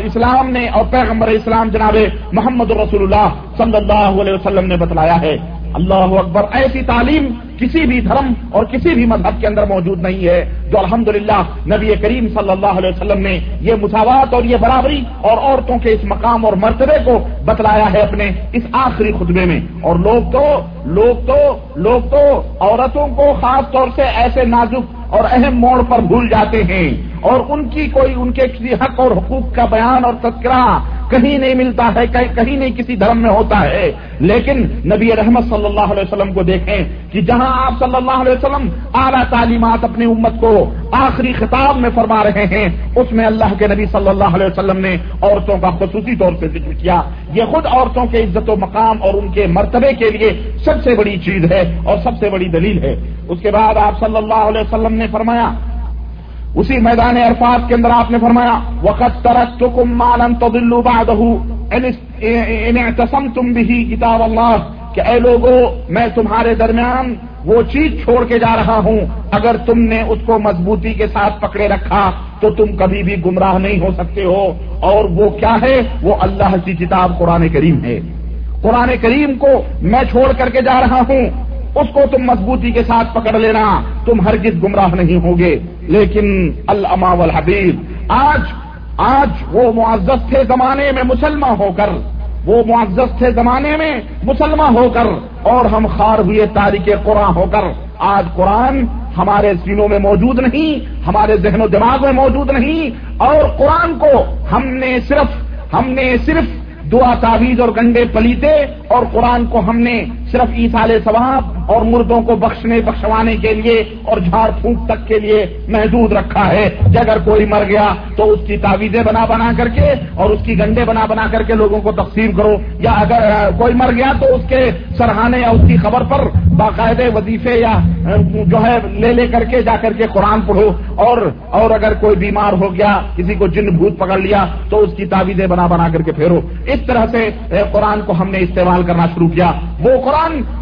اسلام نے اور پیغمبر اسلام جناب محمد رسول اللہ صلی اللہ علیہ وسلم نے بتلایا ہے۔ اللہ اکبر، ایسی تعلیم کسی بھی دھرم اور کسی بھی مذہب کے اندر موجود نہیں ہے جو الحمدللہ نبی کریم صلی اللہ علیہ وسلم نے یہ مساوات اور یہ برابری اور عورتوں کے اس مقام اور مرتبے کو بتلایا ہے اپنے اس آخری خطبے میں۔ اور لوگ تو لوگ تو لوگ تو عورتوں کو خاص طور سے ایسے نازک اور اہم موڑ پر بھول جاتے ہیں۔ اور ان کی کوئی ان کے کسی حق اور حقوق کا بیان اور تذکرہ کہیں نہیں ملتا ہے کہیں نہیں کسی دھرم میں ہوتا ہے۔ لیکن نبی رحمت صلی اللہ علیہ وسلم کو دیکھیں کہ جہاں آپ صلی اللہ علیہ وسلم اعلیٰ تعلیمات اپنی امت کو آخری خطاب میں فرما رہے ہیں، اس میں اللہ کے نبی صلی اللہ علیہ وسلم نے عورتوں کا خصوصی طور پہ ذکر کیا۔ یہ خود عورتوں کے عزت و مقام اور ان کے مرتبے کے لیے سب سے بڑی چیز ہے اور سب سے بڑی دلیل ہے۔ اس کے بعد آپ صلی اللہ علیہ وسلم نے فرمایا اسی میدان عرفات کے اندر آپ نے فرمایا وقت ترک تو کم مالن تو دلو تم بھی کتاب اللہ کہ اے لوگوں میں تمہارے درمیان وہ چیز چھوڑ کے جا رہا ہوں، اگر تم نے اس کو مضبوطی کے ساتھ پکڑے رکھا، تو تم کبھی بھی گمراہ نہیں ہو سکتے ہو۔ اور وہ کیا ہے؟ وہ اللہ کی کتاب قرآن کریم ہے۔ قرآن کریم کو میں چھوڑ کر کے جا رہا ہوں۔ اس کو تم مضبوطی کے ساتھ پکڑ لینا، تم ہرگز گمراہ نہیں ہوگے۔ لیکن الما الحبیب آج آج وہ معزز تھے زمانے میں مسلمان ہو کر۔ وہ معزز تھے زمانے میں مسلمان ہو کر۔ اور ہم خار ہوئے تاریخ قرآن ہو کر۔ آج قرآن ہمارے سینوں میں موجود نہیں، ہمارے ذہن و دماغ میں موجود نہیں۔ اور قرآن کو ہم نے صرف، ہم نے صرف دعا تعویذ اور گنڈے پلیتے، اور قرآن کو ہم نے صرف عیسال ثواب اور مردوں کو بخشنے بخشوانے کے لیے اور جھاڑ پھونک تک کے لیے محدود رکھا ہے۔ کہ اگر کوئی مر گیا تو اس کی تعویذیں بنا بنا کر کے اور اس کی گنڈے بنا بنا کر کے لوگوں کو تقسیم کرو۔ یا اگر کوئی مر گیا تو اس کے سرحانے یا اس کی خبر پر باقاعدے وظیفے یا جو ہے لے لے کر کے جا کر کے قرآن پڑھو۔ اور اور اگر کوئی بیمار ہو گیا، کسی کو جن بھوت پکڑ لیا تو اس کی تعویذیں بنا بنا کر کے پھیرو۔ اس طرح سے قرآن کو ہم نے استعمال کرنا شروع کیا۔ وہ قرآن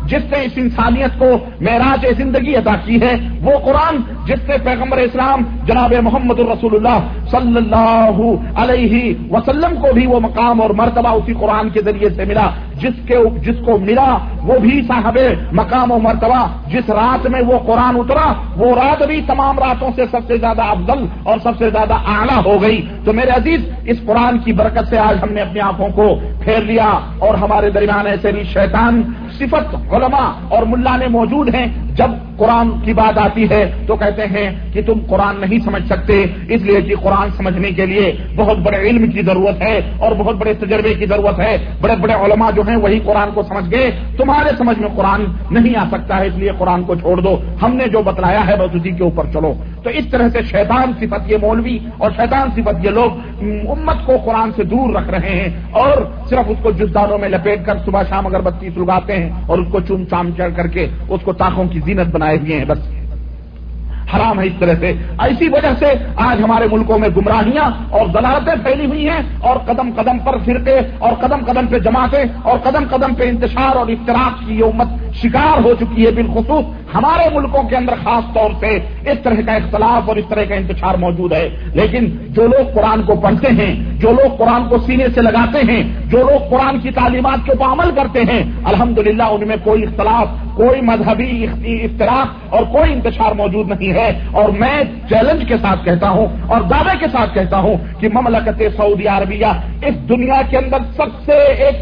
جس نے اس انسانیت کو معراج زندگی ادا کی ہے وہ قرآن جس سے پیغمبر اسلام جناب محمد الرسول اللہ صلی اللہ علیہ وسلم کو بھی وہ مقام اور مرتبہ اسی قرآن کے ذریعے سے ملا، جس کے جس کو ملا، وہ بھی صاحب مقام و مرتبہ۔ جس رات میں وہ قرآن اترا، وہ رات بھی تمام راتوں سے سب سے زیادہ افضل اور سب سے زیادہ اعلیٰ ہو گئی۔ تو میرے عزیز، اس قرآن کی برکت سے آج ہم نے اپنی آنکھوں کو پھیر لیا اور ہمارے درمیان ایسے بھی شیطان، صفت علماء اور ملا نے موجود ہیں۔ جب قرآن کی بات آتی ہے تو کہتے ہیں کہ تم قرآن نہیں سمجھ سکتے، اس لیے کہ قرآن سمجھنے کے لیے بہت بڑے علم کی ضرورت ہے اور بہت بڑے تجربے کی ضرورت ہے۔ بڑے بڑے علماء جو ہیں وہی قرآن کو سمجھ گئے۔ تمہارے سمجھ میں قرآن نہیں آ سکتا ہے، اس لیے قرآن کو چھوڑ دو۔ ہم نے جو بتلایا ہے بس اسی کے اوپر چلو۔ تو اس طرح سے شیطان صفت یہ مولوی اور شیطان صفت یہ لوگ امت کو قرآن سے دور رکھ رہے ہیں اور صرف اس کو جزدانوں میں لپیٹ کر صبح شام اگر بتی سلگاتے ہیں اور اس کو چوم چام چڑھ کر کے اس کو تاخوں کی زینت بنائے ہوئے ہیں، بس۔ حرام ہے اس طرح سے۔ ایسی وجہ سے آج ہمارے ملکوں میں گمراہیاں اور ضلالتیں پھیلی ہوئی ہیں اور قدم قدم پر فرقے اور قدم قدم پہ جماعتیں اور قدم قدم پہ انتشار اور اختراق کی یہ امت شکار ہو چکی ہے بالخصوص ہمارے ملکوں کے اندر، خاص طور سے اس طرح کا اختلاف اور اس طرح کا انتشار موجود ہے۔ لیکن جو لوگ قرآن کو پڑھتے ہیں، جو لوگ قرآن کو سینے سے لگاتے ہیں، جو لوگ قرآن کی تعلیمات کے اوپر عمل کرتے ہیں، الحمدللہ ان میں کوئی اختلاف، کوئی مذہبی اختلاف اور کوئی انتشار موجود نہیں ہے۔ اور میں چیلنج کے ساتھ کہتا ہوں اور دعوے کے ساتھ کہتا ہوں کہ مملکت سعودی عربیہ اس دنیا کے اندر سب سے ایک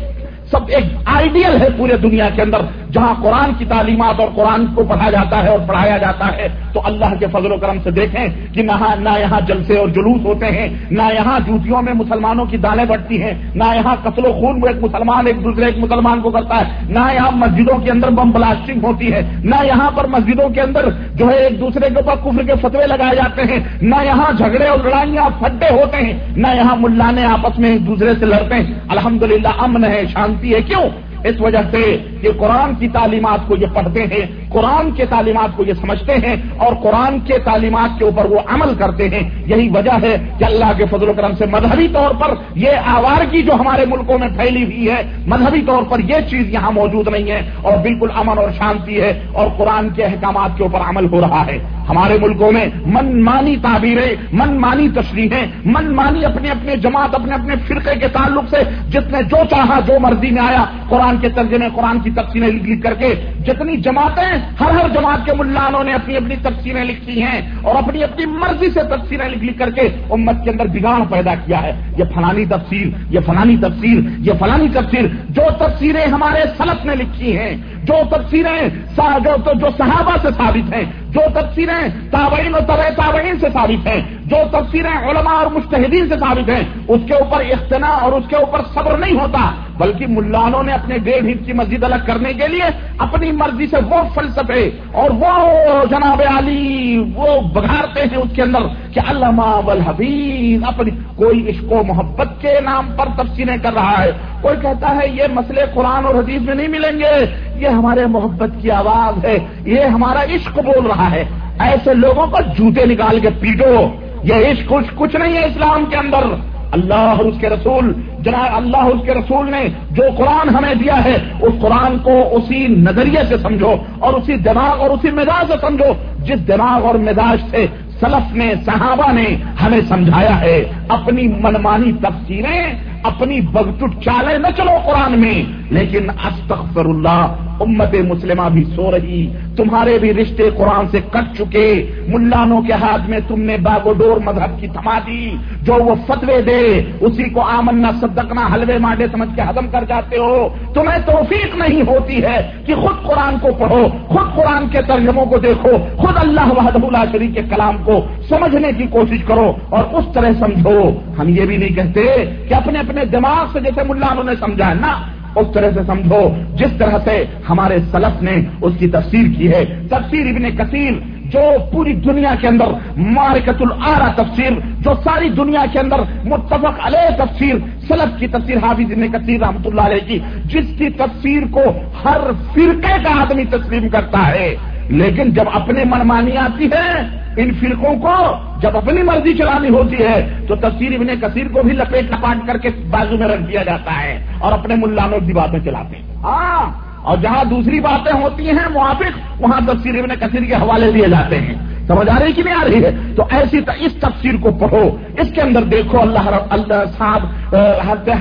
سب ایک آئیڈیل ہے پورے دنیا کے اندر۔ جہاں قرآن کی تعلیمات اور قرآن کو پڑھا جاتا ہے اور پڑھایا جاتا ہے، تو اللہ کے فضل و کرم سے دیکھیں کہ نہ ہاں، نہ یہاں جلسے اور جلوس ہوتے ہیں، نہ یہاں جوتیوں میں مسلمانوں کی دالیں بڑھتی ہیں، نہ یہاں قتل و خون ایک مسلمان، ایک دوسرے، ایک مسلمان کو کرتا ہے، نہ یہاں مسجدوں کے اندر بم بلاسٹنگ ہوتی ہے، نہ یہاں پر مسجدوں کے اندر جو ہے ایک دوسرے کے اوپر کفر کے فتوے لگائے جاتے ہیں، نہ یہاں جھگڑے اور لڑائیاں پھڈے ہوتے ہیں، نہ یہاں ملانے آپس میں ایک دوسرے سے لڑتے ہیں۔ الحمدللہ، امن ہے، شانتی ہے، کیوں؟ اس وجہ سے کہ قرآن کی تعلیمات کو یہ پڑھتے ہیں، قرآن کے تعلیمات کو یہ سمجھتے ہیں اور قرآن کے تعلیمات کے اوپر وہ عمل کرتے ہیں۔ یہی وجہ ہے کہ اللہ کے فضل و کرم سے مذہبی طور پر یہ آوارگی جو ہمارے ملکوں میں پھیلی ہوئی ہے، مذہبی طور پر یہ چیز یہاں موجود نہیں ہے اور بالکل امن اور شانتی ہے اور قرآن کے احکامات کے اوپر عمل ہو رہا ہے۔ ہمارے ملکوں میں من مانی تعبیریں من مانی تشریحیں من مانی اپنے اپنے جماعت، اپنے اپنے فرقے کے تعلق سے جس نے جو چاہا جو مرضی میں آیا، قرآن کے ترجمے قرآن کی تقسیمیں لکھ لکھ کر کے جتنی جماعتیں ہر ہر جماعت کے ملانوں نے اپنی اپنی تقسیمیں لکھی ہیں اور اپنی اپنی مرضی سے تقسیمیں لکھ لکھ کر کے امت کے اندر بگاڑ پیدا کیا ہے۔ یہ فلانی تفصیل یہ فلانی تفصیل یہ فلانی تفصیل جو تفسیریں ہمارے سلف نے لکھی ہیں، جو تفسیریں جو صحابہ سے ثابت ہیں، جو تفسیریں تابعین و طرح تابعین سے ثابت ہیں، جو تفسیریں علماء اور مستحدین سے ثابت ہیں، اس کے اوپر اختنا اور اس کے اوپر صبر نہیں ہوتا۔ بلکہ ملانوں نے اپنے ڈیڑھ انچ کی مسجد الگ کرنے کے لیے اپنی مرضی سے وہ فلسفے اور وہ جناب علی وہ بگھارتے ہیں اس کے اندر کہ علامہ الحبیب اپنی کوئی عشق و محبت کے نام پر تفسیریں کر رہا ہے۔ کوئی کہتا ہے یہ مسئلے قرآن اور حدیث میں نہیں ملیں گے۔ یہ ہمارے محبت کی آواز ہے۔ یہ ہمارا عشق بول رہا ہے۔ ایسے لوگوں کو جوتے نکال کے پیٹو۔ یہ عشق کچھ کچھ نہیں ہے اسلام کے اندر۔ اللہ اور اس کے رسول، جناب اللہ اس کے رسول نے جو قرآن ہمیں دیا ہے، اس قرآن کو اسی نظریے سے سمجھو اور اسی دماغ اور اسی مزاج سے سمجھو۔ جس دماغ اور مزاج سے سلف نے، صحابہ نے ہمیں سمجھایا ہے، اپنی منمانی تفسیریں، اپنی بگٹٹ چالیں نہ چلو قرآن میں۔ لیکن استغفر اللہ، امت مسلمہ بھی سو رہی۔ تمہارے بھی رشتے قرآن سے کٹ چکے۔ ملانوں کے ہاتھ میں تم نے باغو ڈور مذہب کی تھما دی۔ جو وہ فتوے دے، اسی کو آمنا، صدقنا، حلوے، مانڈے سمجھ کے ہضم کر جاتے ہو۔ تمہیں توفیق نہیں ہوتی ہے کہ خود قرآن کو پڑھو، خود قرآن کے ترجموں کو دیکھو، خود اللہ وحد اللہ شریف کے کلام کو سمجھنے کی کوشش کرو اور اس طرح سمجھو۔ ہم یہ بھی نہیں کہتے کہ اپنے اپنے دماغ سے جیسے ملانوں نے سمجھا نا اس طرح سے سمجھو، جس طرح سے ہمارے سلف نے اس کی تفسیر کی ہے۔ تفسیر ابن کثیر، جو پوری دنیا کے اندر مارکت العرا تفسیر، جو ساری دنیا کے اندر متفق علیہ تفسیر، سلف کی تفسیر حافظ ابن کثیر رحمۃ اللہ علیہ کی، جس کی تفسیر کو ہر فرقے کا آدمی تسلیم کرتا ہے۔ لیکن جب اپنے منمانی آتی ہے ان فرقوں کو، جب اپنی مرضی چلانی ہوتی ہے، تو تفسیر ابن کثیر کو بھی لپیٹ لپاٹ کر کے بازو میں رکھ دیا جاتا ہے اور اپنے ملانوں کی باتیں چلاتے ہیں۔ ہاں اور جہاں دوسری باتیں ہوتی ہیں، موافق، وہاں تفسیر ابن کثیر کے حوالے دیے جاتے ہیں۔ سمجھ آ رہی کہ نہیں آ رہی ہے؟ تو ایسی اس تفسیر کو پڑھو۔ اس کے اندر دیکھو اللہ اللہ صاحب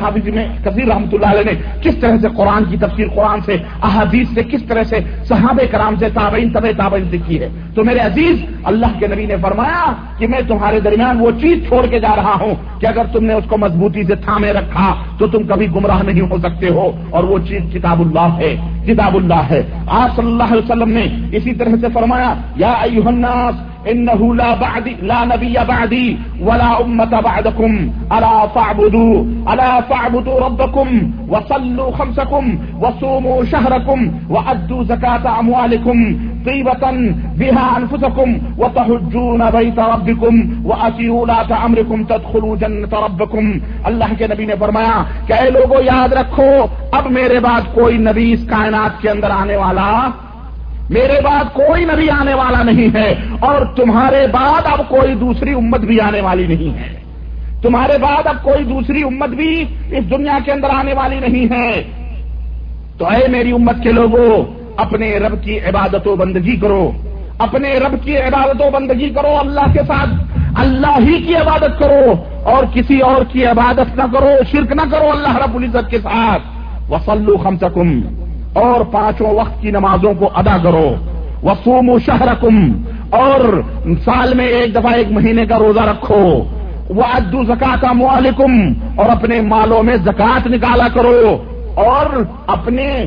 حافظ میں کثیر رحمۃ اللہ علیہ نے کس طرح سے قرآن کی تفسیر، قرآن سے، احادیث سے کس طرح سے صحاب کرام سے تابعین طب تابعین سے کی ہے۔ تو میرے عزیز، اللہ کے نبی نے فرمایا کہ میں تمہارے درمیان وہ چیز چھوڑ کے جا رہا ہوں کہ اگر تم نے اس کو مضبوطی سے تھامے رکھا تو تم کبھی گمراہ نہیں ہو سکتے ہو۔ اور وہ چیز کتاب اللہ ہے، کتاب اللہ ہے۔ آج صلی اللہ علیہ وسلم نے اسی طرح سے فرمایا، یا الناس الناس. انه لا بعد لا نبي بعدي ولا امه بعدكم. الا فاعبدوا الا فاعبدوا ربكم وصلوا خمسكم وصوموا شهركم وادوا زكاه اموالكم طيبة بها انفسكم وتحجون بيت ربكم واتيوا لا امركم تدخلوا جنة ربكم. اللہ کے نبی نے فرمایا کہ اے لوگوں یاد رکھو، اب میرے بعد کوئی نبی اس کائنات کے اندر آنے والا میرے بعد کوئی نبی آنے والا نہیں ہے اور تمہارے بعد اب کوئی دوسری امت بھی آنے والی نہیں ہے۔ تمہارے بعد اب کوئی دوسری امت بھی اس دنیا کے اندر آنے والی نہیں ہے۔ تو اے میری امت کے لوگوں، اپنے رب کی عبادت و بندگی کرو۔ اپنے رب کی عبادت و بندگی کرو اللہ کے ساتھ۔ اللہ ہی کی عبادت کرو اور کسی اور کی عبادت نہ کرو، شرک نہ کرو اللہ رب العزت کے ساتھ۔ وسلو خم اور پانچوں وقت کی نمازوں کو ادا کرو۔ وسوم و اور سال میں ایک دفعہ ایک مہینے کا روزہ رکھو۔ وہ ادو زکات مالکم اور اپنے مالوں میں زکات نکالا کرو اور اپنے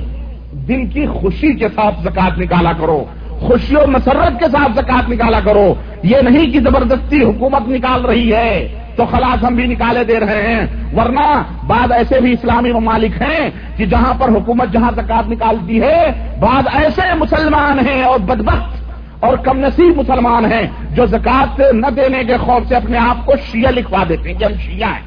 دل کی خوشی کے ساتھ زکات نکالا کرو۔ خوشی و مسرت کے ساتھ زکات نکالا کرو۔ یہ نہیں کہ زبردستی حکومت نکال رہی ہے۔ تو خلاص ہم بھی نکالے دے رہے ہیں۔ ورنہ بعد ایسے بھی اسلامی ممالک ہیں کہ جہاں پر حکومت جہاں زکات نکالتی ہے، بعد ایسے مسلمان ہیں اور بدبخت اور کم نصیب مسلمان ہیں جو زکات نہ دینے کے خوف سے اپنے آپ کو شیعہ لکھوا دیتے ہیں کہ ہم شیعہ ہیں۔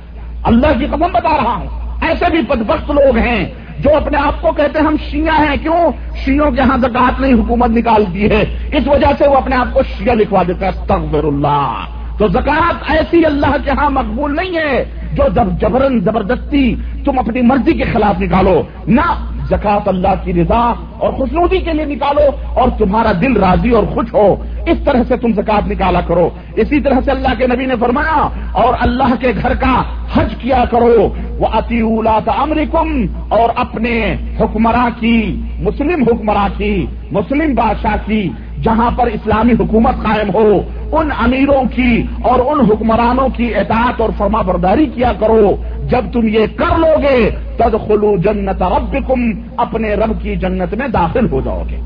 اللہ کی قدم بتا رہا ہوں، ایسے بھی بدبخت لوگ ہیں جو اپنے آپ کو کہتے ہیں، ہم شیعہ ہیں، کیوں؟ شیوں کے یہاں زکات نہیں، حکومت نکالتی ہے۔ اس وجہ سے وہ اپنے آپ کو شیعہ لکھوا دیتا ہے استغفر اللہ۔ تو زکات ایسی اللہ کے ہاں مقبول نہیں ہے جو جب جبرن زبردستی تم اپنی مرضی کے خلاف نکالو. نہ زکات اللہ کی رضا اور خوشنودی کے لیے نکالو اور تمہارا دل راضی اور خوش ہو. اس طرح سے تم زکات نکالا کرو. اسی طرح سے اللہ کے نبی نے فرمایا اور اللہ کے گھر کا حج کیا کرو. وہ اتی اولا امرکم اور اپنے حکمراں کی، مسلم حکمراں کی، مسلم بادشاہ کی جہاں پر اسلامی حکومت قائم ہو، ان امیروں کی اور ان حکمرانوں کی اطاعت اور فرما برداری کیا کرو۔ جب تم یہ کر لو گے تد خلو جنت رب اپنے رب کی جنت میں داخل ہو جاؤ گے۔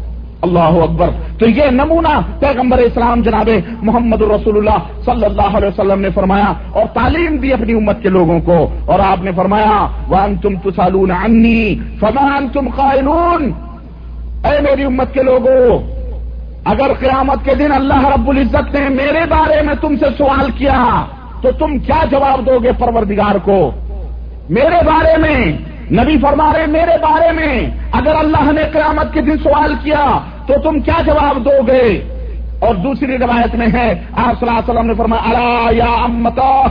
اللہ اکبر۔ تو یہ نمونہ پیغمبر اسلام جناب محمد رسول اللہ صلی اللہ علیہ وسلم نے فرمایا، اور تعلیم دی اپنی امت کے لوگوں کو۔ اور آپ نے فرمایا وان تم تسالون عنی فمان تم قائلون۔ اے میری امت کے لوگوں اگر قیامت کے دن اللہ رب العزت نے میرے بارے میں تم سے سوال کیا تو تم کیا جواب دو گے پروردگار کو؟ میرے بارے میں، نبی فرما رہے میرے بارے میں، اگر اللہ نے قیامت کے دن سوال کیا تو تم کیا جواب دو گے؟ اور دوسری روایت میں ہے، آپ صلی اللہ علیہ وسلم نے فرمایا یا امتا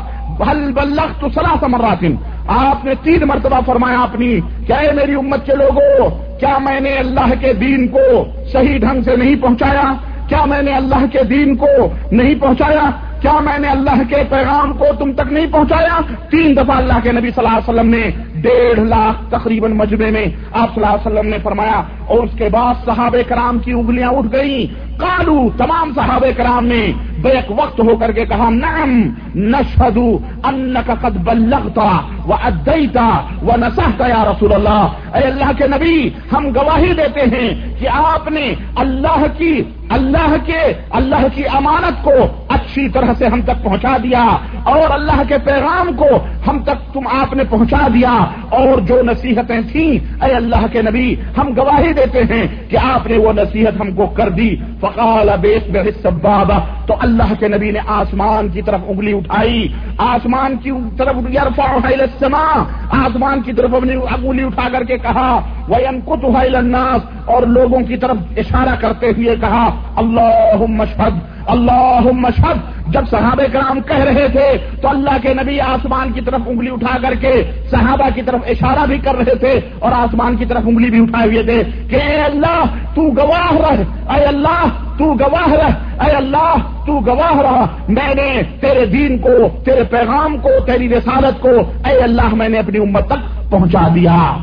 حل بلخ تو سلا سمراطن آپ نے تین مرتبہ فرمایا اپنی کیا ہے میری امت کے لوگوں کیا میں نے اللہ کے دین کو صحیح ڈھنگ سے نہیں پہنچایا؟ کیا میں نے اللہ کے دین کو نہیں پہنچایا؟ کیا میں نے اللہ کے پیغام کو تم تک نہیں پہنچایا؟ تین دفعہ اللہ کے نبی صلی اللہ علیہ وسلم نے ڈیڑھ لاکھ تقریباً مجمے میں آپ صلی اللہ علیہ وسلم نے فرمایا اور اس کے بعد صحابہ کرام کی انگلیاں اٹھ گئیں۔ کالو تمام صحابہ کرام نے بیک وقت ہو کر کے کہا، نعم، نشہدو انکا قد بلغتا و ادیتا و نسحتا یا رسول اللہ۔ اے اللہ کے نبی، ہم گواہی دیتے ہیں کہ آپ نے اللہ کی اللہ کے، اللہ کی امانت کو اچھی طرح سے ہم تک پہنچا دیا اور اللہ کے پیغام کو ہم تک تم آپ نے پہنچا دیا اور جو نصیحتیں تھیں، اے اللہ کے نبی، ہم گواہی دیتے ہیں کہ آپ نے وہ نصیحت ہم کو کر دی۔ فقال بیس بابا تو اللہ کے نبی نے آسمان کی طرف انگلی اٹھائی۔ آسمان کی طرف السماء، آسمان کی طرف انگلی اٹھا کر کے کہا وہ الناس، اور لوگوں کی طرف اشارہ کرتے ہوئے کہا اللہ مشہد اللہ مشہد جب صحابہ کرام کہہ رہے تھے تو اللہ کے نبی آسمان کی طرف انگلی اٹھا کر کے صحابہ کی طرف اشارہ بھی کر رہے تھے اور آسمان کی طرف انگلی بھی اٹھائے ہوئے تھے کہ اے اللہ، تو گواہ رہ، اے اللہ، تو گواہ رہ، اے اللہ، تو گواہ رہا میں نے تیرے دین کو، تیرے پیغام کو، تیری رسالت کو، اے اللہ، میں نے اپنی امت تک پہنچا دیا۔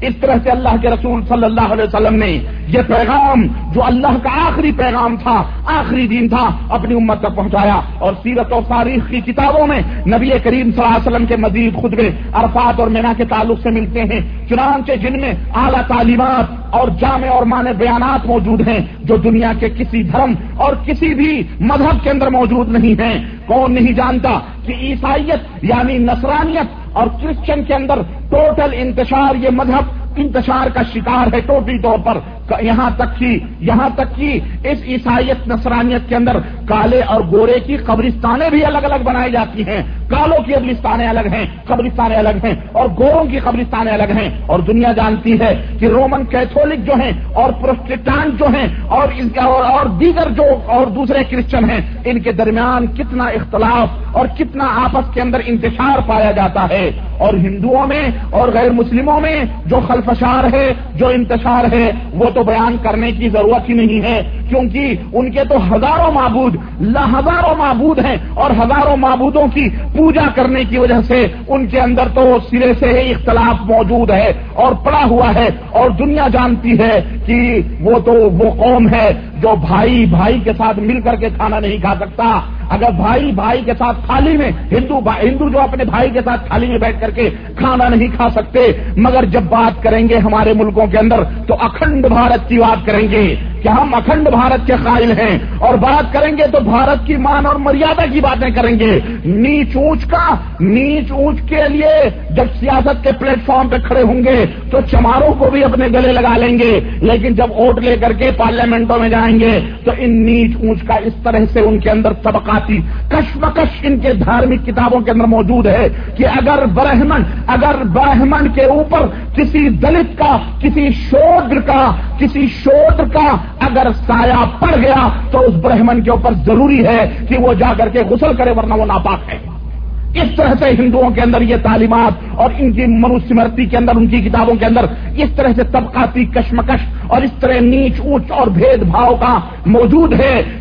اس طرح سے اللہ کے رسول صلی اللہ علیہ وسلم نے یہ پیغام جو اللہ کا آخری پیغام تھا، آخری دین تھا، اپنی امت تک پہنچایا اور سیرت و تاریخ کی کتابوں میں نبی کریم صلی اللہ علیہ وسلم کے مزید خطبے، عرفات اور مینا کے تعلق سے ملتے ہیں۔ چنانچہ جن میں اعلیٰ تعلیمات اور جامع اور معنی بیانات موجود ہیں، جو دنیا کے کسی دھرم اور کسی بھی مذہب کے اندر موجود نہیں ہیں۔ کون نہیں جانتا کہ عیسائیت یعنی نصرانیت اور کرسچن کے اندر ٹوٹل انتشار یہ مذہب انتشار کا شکار ہے ٹوٹلی طور پر۔ یہاں تک کی یہاں تک کی اس عیسائیت نصرانیت کے اندر کالے اور گورے کی قبرستانیں بھی الگ الگ بنائی جاتی ہیں۔ کالوں کی قبرستانیں الگ ہیں، قبرستانیں الگ ہیں اور گوروں کی قبرستانیں الگ ہیں۔ اور دنیا جانتی ہے کہ رومن کیتھولک جو ہیں اور پروسٹیٹانٹ جو ہیں اور اور دیگر جو اور دوسرے کرسچن ہیں، ان کے درمیان کتنا اختلاف اور کتنا آپس کے اندر انتشار پایا جاتا ہے۔ اور ہندوؤں میں اور غیر مسلموں میں جو خلف خلفشار ہے، جو انتشار ہے، وہ تو بیان کرنے کی ضرورت ہی نہیں ہے۔ کیونکہ ان کے تو ہزاروں معبود ہزاروں معبود ہیں اور ہزاروں معبودوں کی پوجا کرنے کی وجہ سے ان کے اندر تو سرے سے ہی اختلاف موجود ہے اور پڑا ہوا ہے اور دنیا جانتی ہے کہ وہ تو وہ قوم ہے جو بھائی بھائی کے ساتھ مل کر کے کھانا نہیں کھا سکتا۔ اگر بھائی بھائی کے ساتھ تھالی میں ہندو ہندو جو اپنے بھائی کے ساتھ تھالی میں بیٹھ کر کے کھانا نہیں کھا سکتے، مگر جب بات کریں گے ہمارے ملکوں کے اندر تو اکھنڈ بھارت کی بات کریں گے۔ کہ ہم اکھنڈ بھارت کے قائل ہیں اور بات کریں گے تو بھارت کی مان اور مریادہ کی باتیں کریں گے۔ نیچ اونچ کا، نیچ اونچ کے لیے جب سیاست کے پلیٹ فارم پہ کھڑے ہوں گے تو چماروں کو بھی اپنے گلے لگا لیں گے۔ لیکن جب ووٹ لے کر کے پارلیمنٹوں میں جائیں گے تو ان نیچ اونچ کا اس طرح سے ان کے اندر طبقاتی کشمکش ان کے دھارمک کتابوں کے اندر موجود ہے کہ اگر برہمن اگر برہمن کے اوپر کسی دلت کا، کسی شودر کا، کسی شودر کا اگر سایہ پڑ گیا تو اس برہمن کے اوپر ضروری ہے کہ وہ جا کر کے غسل کرے ورنہ وہ ناپاک ہے۔ اس طرح سے ہندوؤں کے اندر یہ تعلیمات اور ان کی منوسمرتی کے اندر، ان کی کتابوں کے اندر اس طرح سے طبقاتی کشمکش اور اس طرح نیچ اونچ اور بھید بھاؤ کا موجود ہے۔